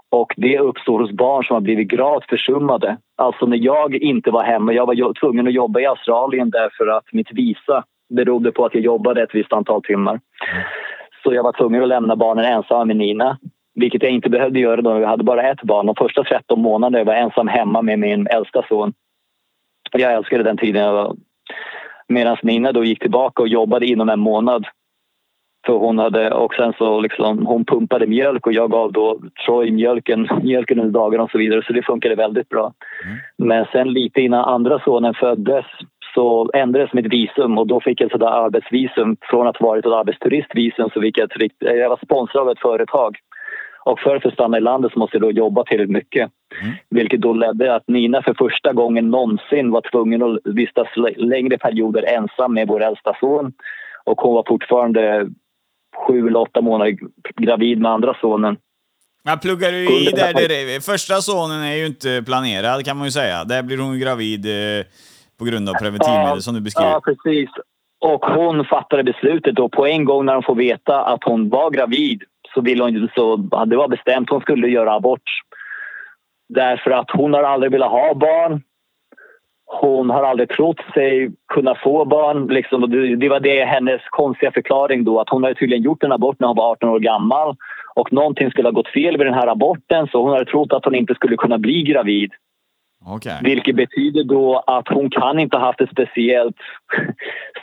Och det uppstår hos barn som har blivit gravt försummade. Alltså när jag inte var hemma, jag var tvungen att jobba i Australien därför att mitt visa berodde på att jag jobbade ett visst antal timmar. Så jag var tvungen att lämna barnen ensamma med Nina. Vilket jag inte behövde göra då, jag hade bara ett barn. De första 13 månaderna var jag ensam hemma med min äldsta son. Jag älskade den tiden. Medan Nina då gick tillbaka och jobbade inom en månad för hon hade, och sen så liksom, hon pumpade mjölk och jag gav då Troy mjölken, mjölken under dagarna och så vidare. Så det funkade väldigt bra. Mm. Men sen lite innan andra sonen föddes så ändrades mitt visum och då fick jag ett arbetsvisum. Från att ha varit ett arbetsturistvisum så fick jag ett rikt, jag var sponsrad av ett företag. Och för att få stanna i landet så måste jag då jobba tillräckligt mycket. Mm. Vilket då ledde att Nina för första gången någonsin var tvungen att vistas längre perioder ensam med vår äldsta son. Och hon var fortfarande sju eller åtta månader gravid med andra sonen. Ja, pluggar du i där, där, Första sonen är ju inte planerad kan man ju säga. Där blir hon gravid eh, på grund av preventivmedel ja, som du beskriver. Ja, precis. Och hon fattade beslutet då på en gång när hon får veta att hon var gravid så ville hon så det var bestämt hon skulle göra abort. Därför att hon har aldrig velat ha barn. Hon har aldrig trott sig kunna få barn. Liksom, det var det hennes konstiga förklaring då att hon hade tydligen gjort en abort när hon var 18 år gammal och någonting skulle ha gått fel med den här aborten så hon hade trott att hon inte skulle kunna bli gravid. Okay. Vilket betyder då att hon kan inte ha haft ett speciellt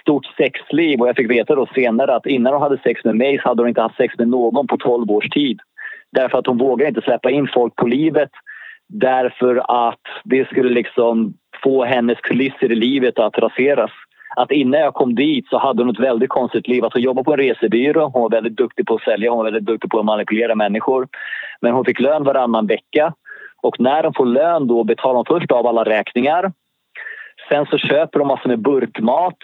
stort sexliv. Och jag fick veta då senare att innan hon hade sex med mig så hade hon inte haft sex med någon på 12 års tid. Därför att hon vågar inte släppa in folk på livet därför att det skulle liksom få hennes kulisser i livet att raseras. Att innan jag kom dit så hade hon ett väldigt konstigt liv. Alltså, att hon jobbade på en resebyrå, hon var väldigt duktig på att sälja, hon var väldigt duktig på att manipulera människor. Men hon fick lön varannan vecka och när de får lön då betalar de först av alla räkningar. Sen så köper de massor med burkmat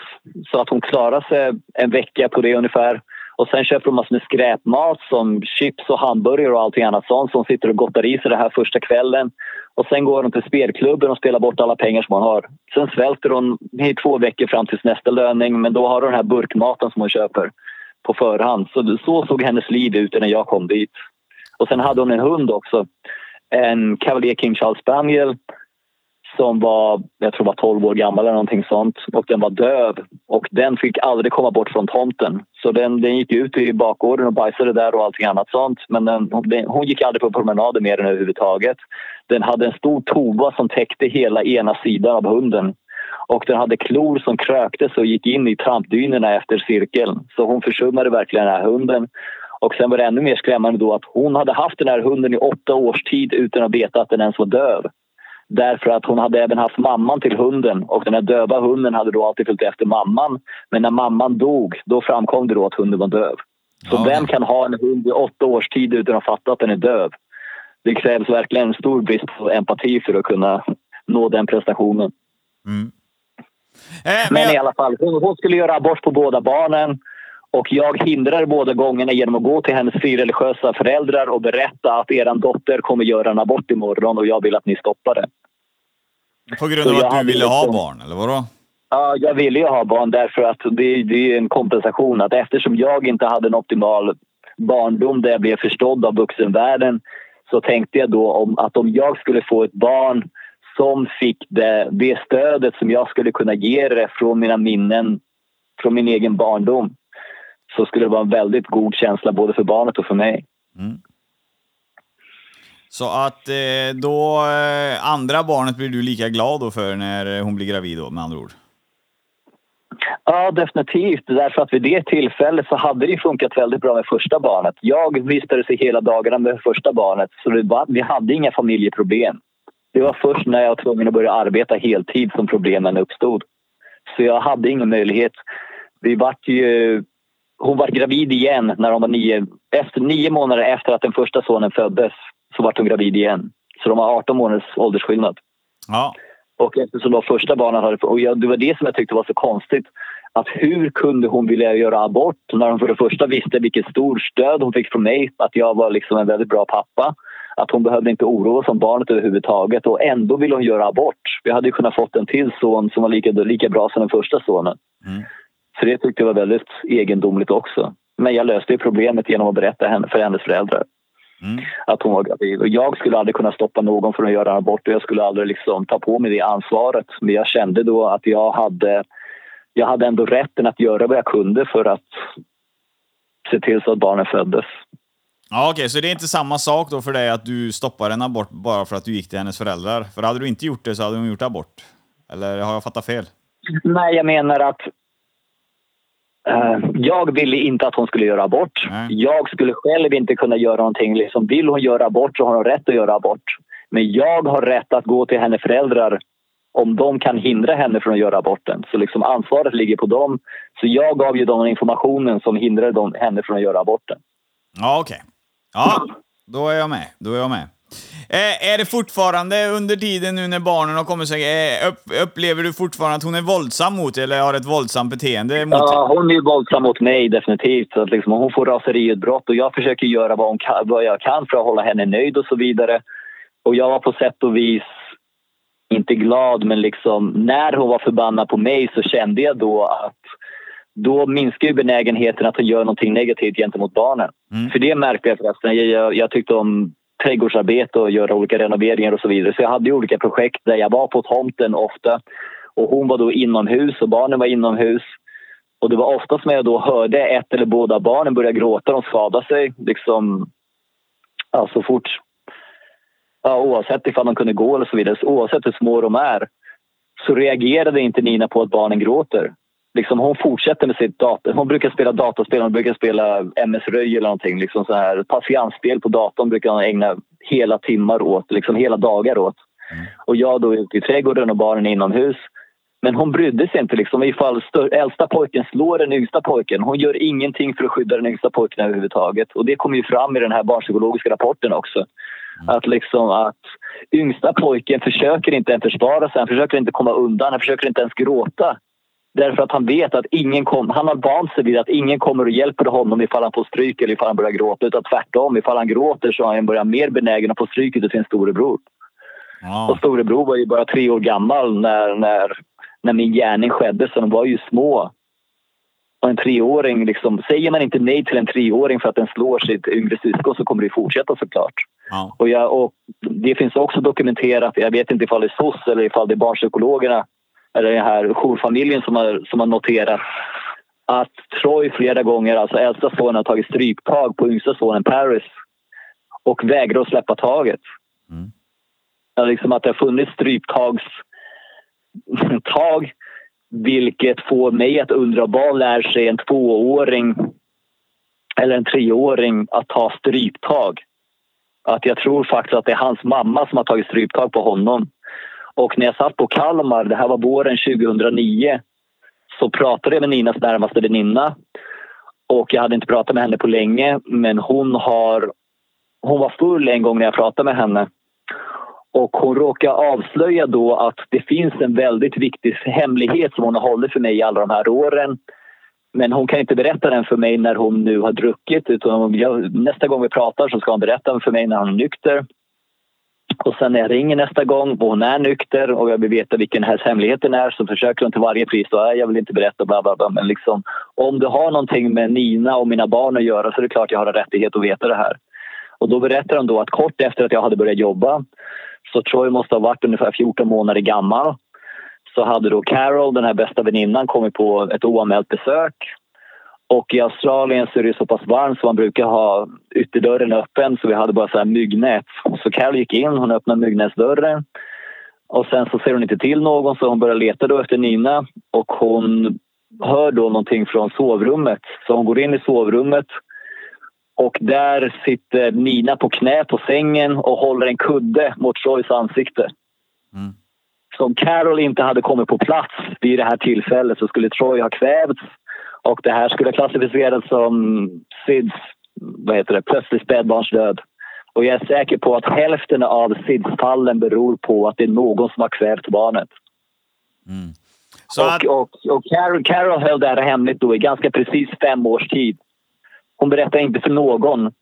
så att hon klarar sig en vecka på det ungefär. Och sen köper de massor med skräpmat som chips och hamburgare och allting annat sånt som sitter och gottar i sig det här första kvällen. Och sen går de till spelklubben och spelar bort alla pengar som hon har. Sen svälter hon i två veckor fram till nästa löning men då har hon den här burkmaten som hon köper på förhand. Så, så såg hennes liv ut när jag kom dit. Och sen hade hon en hund också en Cavalier King Charles Spaniel som var, jag tror var 12 år gammal eller någonting sånt och den var döv och den fick aldrig komma bort från tomten. Så den, den gick ut i bakgården och bajsade där och allting annat sånt. Men den, den, hon gick aldrig på promenader mer än överhuvudtaget. Den hade en stor tova som täckte hela ena sidan av hunden och den hade klor som kröktes och gick in i trampdynorna efter cirkeln. Så hon försummade verkligen den här hunden. Och sen var det ännu mer skrämmande då att hon hade haft den här hunden i åtta års tid utan att veta att den ens var döv. Därför att hon hade även haft mamman till hunden och den här döva hunden hade då alltid följt efter mamman. Men när mamman dog, då framkom det då att hunden var döv. Så ja. vem kan ha en hund i åtta års tid utan att fatta att den är döv? Det krävs verkligen en stor brist på empati för att kunna nå den prestationen. Mm. Eh, men, men i alla fall, hon, hon skulle göra abort på båda barnen. Och jag hindrar båda gångerna genom att gå till hennes frireligiösa föräldrar och berätta att er dotter kommer göra en abort imorgon och jag vill att ni stoppar det. På grund av att du ville ha barn, eller vadå? Ja, jag ville ju ha barn därför att det, det är en kompensation. Att eftersom jag inte hade en optimal barndom där jag blev förstådd av vuxenvärlden så tänkte jag då om att om jag skulle få ett barn som fick det, det stödet som jag skulle kunna ge det från mina minnen från min egen barndom så skulle det vara en väldigt god känsla både för barnet och för mig. Mm. Så att eh, då, eh, andra barnet blir du lika glad då för när hon blir gravid då, med andra ord? Ja, definitivt. Därför att vid det tillfället så hade det funkat väldigt bra med första barnet. Jag vistades hela dagarna med första barnet, så vi hade inga familjeproblem. Det var först när jag var tvungen att börja arbeta heltid som problemen uppstod. Så jag hade ingen möjlighet. Vi vart ju, hon var gravid igen när hon var nio, efter, nio månader efter att den första sonen föddes så var hon gravid igen. Så de har 18 månaders åldersskillnad. Ja. Och eftersom då första barnet hade... Och jag, det var det som jag tyckte var så konstigt. Att hur kunde hon vilja göra abort när hon för det första visste vilket stort stöd hon fick från mig, att jag var liksom en väldigt bra pappa. Att hon behövde inte oroa sig om barnet överhuvudtaget och ändå ville hon göra abort. Vi hade ju kunnat fått en till son som var lika, lika bra som den första sonen. Mm. Så det tyckte jag var väldigt egendomligt också. Men jag löste ju problemet genom att berätta för hennes föräldrar. Mm. Att hon var gravid. Och jag skulle aldrig kunna stoppa någon från att göra en abort och jag skulle aldrig liksom ta på mig det ansvaret. Men jag kände då att jag hade, jag hade ändå rätten att göra vad jag kunde för att se till så att barnen föddes. Ja, okej, så det är inte samma sak då för dig att du stoppar en abort bara för att du gick till hennes föräldrar? För hade du inte gjort det så hade hon gjort abort? Eller har jag fattat fel? Nej, jag menar att jag ville inte att hon skulle göra abort. Nej. Jag skulle själv inte kunna göra någonting. Liksom, vill hon göra abort så har hon rätt att göra abort. Men jag har rätt att gå till hennes föräldrar om de kan hindra henne från att göra aborten. Så liksom ansvaret ligger på dem. Så jag gav ju dem informationen som hindrade dem, henne från att göra aborten. Ja, okej. Ja, då är jag med. Då är jag med. Eh, är det fortfarande under tiden nu när barnen har kommit sig, eh, upp, upplever du fortfarande att hon är våldsam mot dig eller har ett våldsamt beteende mot Ja, hon är våldsam mot mig definitivt. Så att liksom, hon får raseriutbrott och jag försöker göra vad, kan, vad jag kan för att hålla henne nöjd och så vidare. Och jag var på sätt och vis inte glad, men liksom när hon var förbannad på mig så kände jag då att då minskar ju benägenheten att hon gör någonting negativt gentemot barnen. Mm. För det märkte jag förresten. Jag, jag, jag tyckte om trädgårdsarbete och göra olika renoveringar och så vidare. Så jag hade ju olika projekt där jag var på tomten ofta. Och hon var då inomhus och barnen var inomhus. Och det var ofta som jag då hörde ett eller båda barnen börja gråta. De skadade sig liksom ja, så fort. Ja, oavsett ifall de kunde gå eller så vidare. Så oavsett hur små de är så reagerade inte Nina på att barnen gråter. Liksom hon fortsätter med sitt dator. Hon brukar spela dataspel, hon brukar spela MS Röj eller någonting. Liksom så här, patiensspel på datorn brukar hon ägna hela timmar åt, liksom hela dagar åt. Och jag då ute i trädgården och barnen inomhus. Men hon brydde sig inte liksom ifall stör, äldsta pojken slår den yngsta pojken. Hon gör ingenting för att skydda den yngsta pojken överhuvudtaget. Och det kommer ju fram i den här barnpsykologiska rapporten också. Att liksom att yngsta pojken försöker inte ens försvara sig, han försöker inte komma undan, han försöker inte ens gråta. Därför att han vet att ingen kom, han har vant sig vid att ingen kommer och hjälper honom ifall han får stryk eller ifall han börjar gråta. Utan tvärtom, ifall han gråter så är han börjar mer benägen att få stryk av sin storebror. Ja. Och storebror var ju bara tre år gammal när, när, när min gärning skedde, så de var ju små. Och en treåring, liksom, säger man inte nej till en treåring för att den slår sitt yngre syskon så kommer det fortsätta såklart. Ja. Och, jag, och det finns också dokumenterat, jag vet inte ifall det är SOS eller ifall det är barnpsykologerna eller den här jourfamiljen som har, som har noterat att Troy flera gånger, alltså äldsta sonen, har tagit stryptag på yngsta sonen Paris och vägrar att släppa taget. Mm. Ja, liksom att det har funnits stryptags tag vilket får mig att undra vad lär sig en tvååring eller en treåring att ta stryptag? Att jag tror faktiskt att det är hans mamma som har tagit stryptag på honom. Och när jag satt på Kalmar, det här var våren 2009, så pratade jag med Ninas närmaste väninna. Och jag hade inte pratat med henne på länge, men hon, har, hon var full en gång när jag pratade med henne. Och hon råkade avslöja då att det finns en väldigt viktig hemlighet som hon har hållit för mig i alla de här åren. Men hon kan inte berätta den för mig när hon nu har druckit. Utan jag, nästa gång vi pratar så ska hon berätta den för mig när hon är nykter. Och sen när jag ringer nästa gång och hon är nykter och jag vill veta vilken hemligheten är så försöker hon till varje pris då, jag vill inte berätta bla bla bla. Men liksom, om du har någonting med Nina och mina barn att göra så är det klart jag har en rättighet att veta det här. Och då berättar hon då att kort efter att jag hade börjat jobba så Troy måste ha varit ungefär 14 månader gammal. Så hade då Carol, den här bästa väninnan, kommit på ett oanmält besök. Och i Australien så är det så pass varmt så man brukar ha ytterdörren öppen så vi hade bara så här myggnät. Så Carol gick in, hon öppnade myggnätsdörren. Och sen så ser hon inte till någon så hon börjar leta då efter Nina och hon hör då någonting från sovrummet. Så hon går in i sovrummet och där sitter Nina på knä på sängen och håller en kudde mot Troys ansikte. Mm. Så om Carol inte hade kommit på plats vid det här tillfället så skulle Troy ha kvävts och det här skulle klassificeras som Sids vad heter det, plötslig spädbarnsdöd. Och jag är säker på att hälften av SIDS-fallen beror på att det är någon som har kvävt barnet. Mm. Så och att, och, och Carol, Carol höll det här hemligt då i ganska precis fem års tid. Hon berättade inte för någon.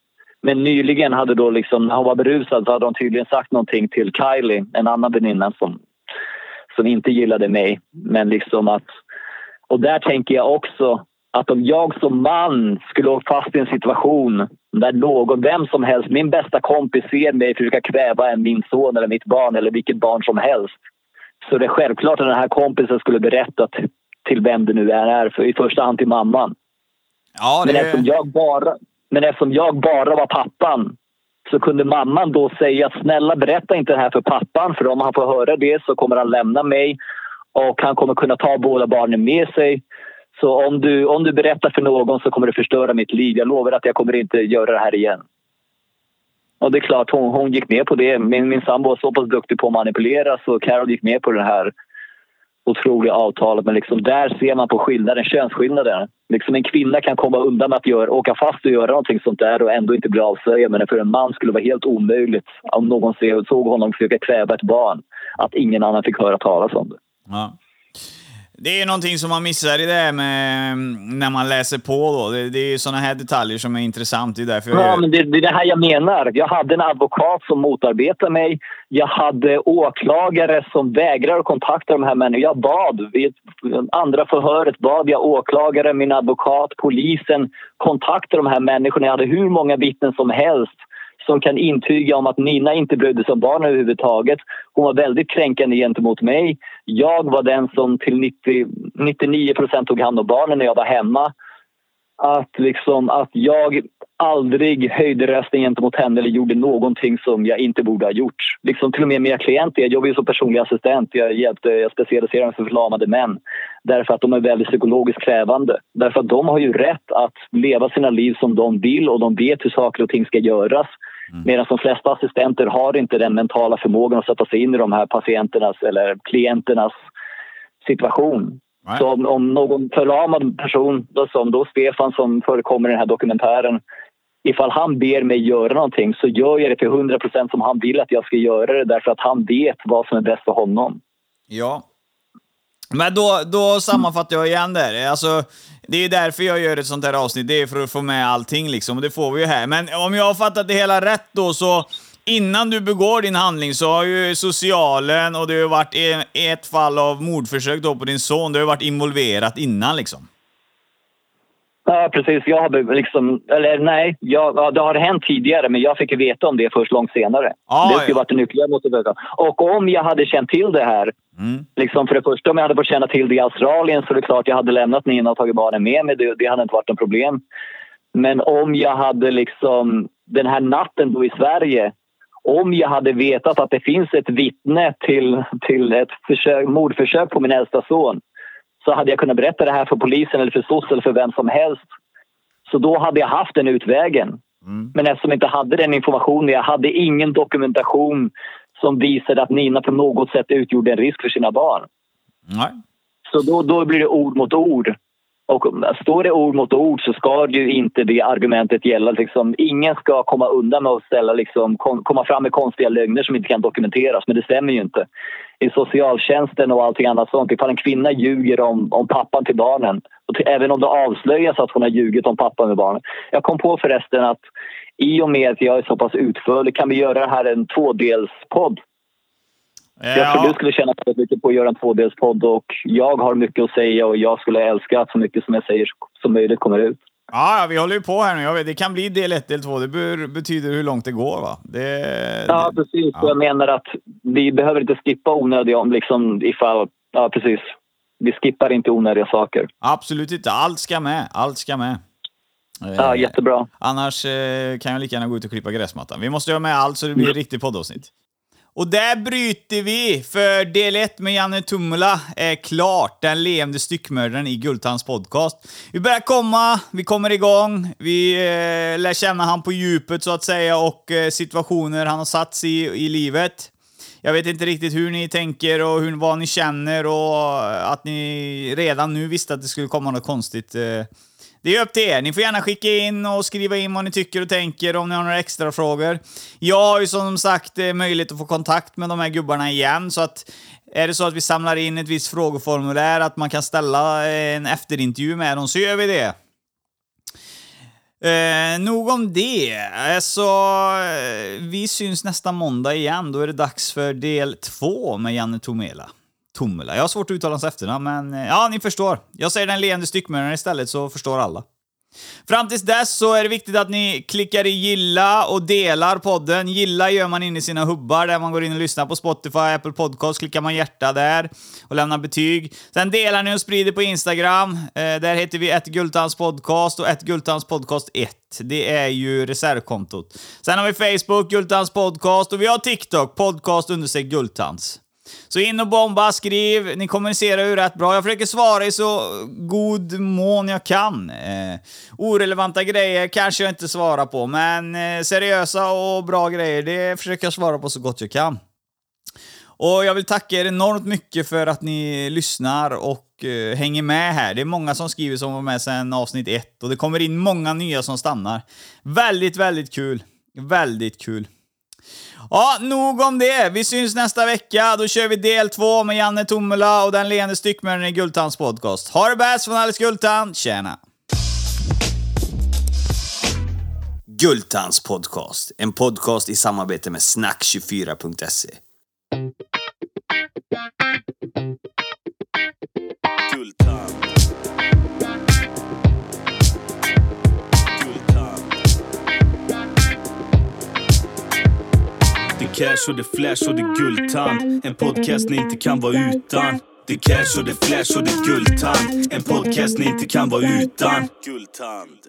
Men nyligen hade då liksom, när hon var berusad så hade hon tydligen sagt någonting till Kylie, en annan väninna som, som inte gillade mig. Men liksom att... Och där tänker jag också att om jag som man skulle åka fast i en situation där någon, vem som helst, min bästa kompis ser mig försöka kväva en, min son eller mitt barn eller vilket barn som helst. Så det är självklart att den här kompisen skulle berätta till, vem det nu är, är för i första hand till mamman. ja, Men det, eftersom, jag bara, men eftersom jag bara var pappan så kunde mamman då säga snälla berätta inte det här för pappan för om han får höra det så kommer han lämna mig och han kommer kunna ta båda barnen med sig. Så om du, om du berättar för någon så kommer du förstöra mitt liv. Jag lovar att jag kommer inte göra det här igen. Och det är klart, hon, hon gick med på det. Min, min sambo var så pass duktig på att manipulera så Carol gick med på det här otroliga avtalet. Men liksom där ser man på skillnaden, könsskillnaden. Liksom en kvinna kan komma undan med att göra, åka fast och göra någonting sånt där och ändå inte bli avslöjad. Men för en man skulle det vara helt omöjligt om någon såg honom försöka kväva ett barn att ingen annan fick höra talas om det. ja det är någonting som man missar i det här med mm, när man läser på då. Det, det är ju sådana här detaljer som är intressant. Det är därför jag Ja, men det, det är det här jag menar. Jag hade en advokat som motarbetade mig. Jag hade åklagare som vägrade att kontakta de här människorna. Jag bad, vid andra förhöret bad jag åklagare, min advokat, polisen kontakta de här människorna. Jag hade hur många vittnen som helst som kan intyga om att Nina inte brydde sig om barnen överhuvudtaget. Hon var väldigt kränkande gentemot mig. Jag var den som till 90, 99 procent tog hand om barnen när jag var hemma att, liksom, att jag aldrig höjde rösten gentemot henne eller gjorde någonting som jag inte borde ha gjort. Liksom till och med mina klienter, jag jobbar ju som personlig assistent, jag, hjälpte, jag specialiserar mig för förlamade män därför att de är väldigt psykologiskt krävande. Därför att de har ju rätt att leva sina liv som de vill och de vet hur saker och ting ska göras. Medan de flesta assistenter har inte den mentala förmågan att sätta sig in i de här patienternas eller klienternas situation. Nej. Så om, om någon förlamad person, då, som då Stefan som förekommer i den här dokumentären, ifall han ber mig göra någonting så gör jag det till 100 procent som han vill att jag ska göra det därför att han vet vad som är bäst för honom. Ja. Men då, då sammanfattar jag igen där. Alltså, det är därför jag gör ett sånt här avsnitt. Det är för att få med allting liksom. Och det får vi ju här. Men om jag har fattat det hela rätt då så innan du begår din handling så har ju socialen och det har ju varit e- ett fall av mordförsök då på din son. Det har ju varit involverat innan liksom. Ja, precis. Jag har liksom, eller nej, jag, ja, det har hänt tidigare men jag fick veta om det först långt senare. Ah, det skulle ja. varit en ytterligare motivation. Och om jag hade känt till det här, Mm. liksom för det första om jag hade fått känna till det i Australien så är det klart jag hade lämnat Nina och tagit barnen med mig. Det, det hade inte varit något problem. Men om jag hade liksom den här natten då i Sverige om jag hade vetat att det finns ett vittne till, till ett försök, mordförsök på min äldsta son så hade jag kunnat berätta det här för polisen eller för SOS eller för vem som helst. Så då hade jag haft den utvägen. Mm. Men eftersom jag inte hade den informationen, jag hade ingen dokumentation som visade att Nina på något sätt utgjorde en risk för sina barn. Nej. Så då, då blir det ord mot ord. Och står det ord mot ord så ska ju inte det argumentet gälla. Liksom, ingen ska komma undan med att ställa, liksom, kom, komma fram med konstiga lögner som inte kan dokumenteras. Men det stämmer ju inte. I socialtjänsten och allting annat sånt, ifall en kvinna ljuger om, om pappan till barnen och till, även om det avslöjas att hon har ljugit om pappan med barnen. Jag kom på förresten att i och med att jag är så pass utförlig kan vi göra det här en tvådelspodd. Jag tror Ja. du skulle tjäna väldigt mycket på att göra en tvådelspodd och jag har mycket att säga och jag skulle älska att så mycket som jag säger som möjligt kommer ut. Ja, ja, vi håller ju på här nu. Jag vet, det kan bli del 1, del 2. Det betyder hur långt det går va? Det, Ja, precis. ja. Jag menar att vi behöver inte skippa onödiga om liksom ifall... Ja, precis. Vi skippar inte onödiga saker. Absolut inte. Allt ska med. Allt ska med. Eh, Ja, jättebra. Annars eh, kan jag lika gärna gå ut och klippa gräsmattan. Vi måste göra med allt så det blir ett riktigt poddavsnitt. Och där bryter vi, för del 1 med Janne Tumula är klart. Den leende styckmördaren i Gultans podcast. Vi börjar komma, vi kommer igång, vi eh, lär känna han på djupet så att säga och eh, situationer han har satts i i livet. Jag vet inte riktigt hur ni tänker och hur, vad ni känner och eh, att ni redan nu visste att det skulle komma något konstigt. Eh, det är upp till er. Ni får gärna skicka in och skriva in vad ni tycker och tänker om ni har några extra frågor. Jag har ju som sagt eh, möjlighet att få kontakt med de här gubbarna igen, så att är det så att vi samlar in ett visst frågeformulär, att man kan ställa eh, en efterintervju med dem, så gör vi det. Eh, nog om det. Alltså, eh, vi syns nästa måndag igen. Då är det dags för del två med Janne Tomela. Tomula. Jag har svårt att uttala hans efternamn, men eh, ja, ni förstår. Jag säger den leende styckmördaren istället, så förstår alla. Fram tills dess så är det viktigt att ni klickar i gilla och delar podden. Gilla gör man in i sina hubbar där man går in och lyssnar på Spotify, Apple Podcast, klickar man hjärta där och lämnar betyg. Sen delar ni och sprider på Instagram. Eh, där heter vi ett Gultans podcast och ett Gultans podcast 1. Det är ju reservkontot. Sen har vi Facebook, Gultans podcast och vi har TikTok, podcast understreck Gultans. Så in och bomba, skriv, ni kommunicerar ju rätt bra. Jag försöker svara i så god mån jag kan. Eh, orelevanta grejer kanske jag inte svarar på, men eh, seriösa och bra grejer, det försöker jag svara på så gott jag kan. Och jag vill tacka er enormt mycket för att ni lyssnar och eh, hänger med här. Det är många som skriver som var med sedan avsnitt ett och det kommer in många nya som stannar. Väldigt, väldigt kul. Väldigt kul. Ja, nog om det. Vi syns nästa vecka. Då kör vi del två med Janne Tomela och den leende styckmördaren i Gultans podcast. Ha det bäst från Alice Gultan. Tjena! Gultans podcast. En podcast i samarbete med snack24.se. cash och det flash och det guldtand. En podcast ni inte kan vara utan. Det cash och det flash och det guldtand. En podcast ni inte kan vara utan. Guldtand.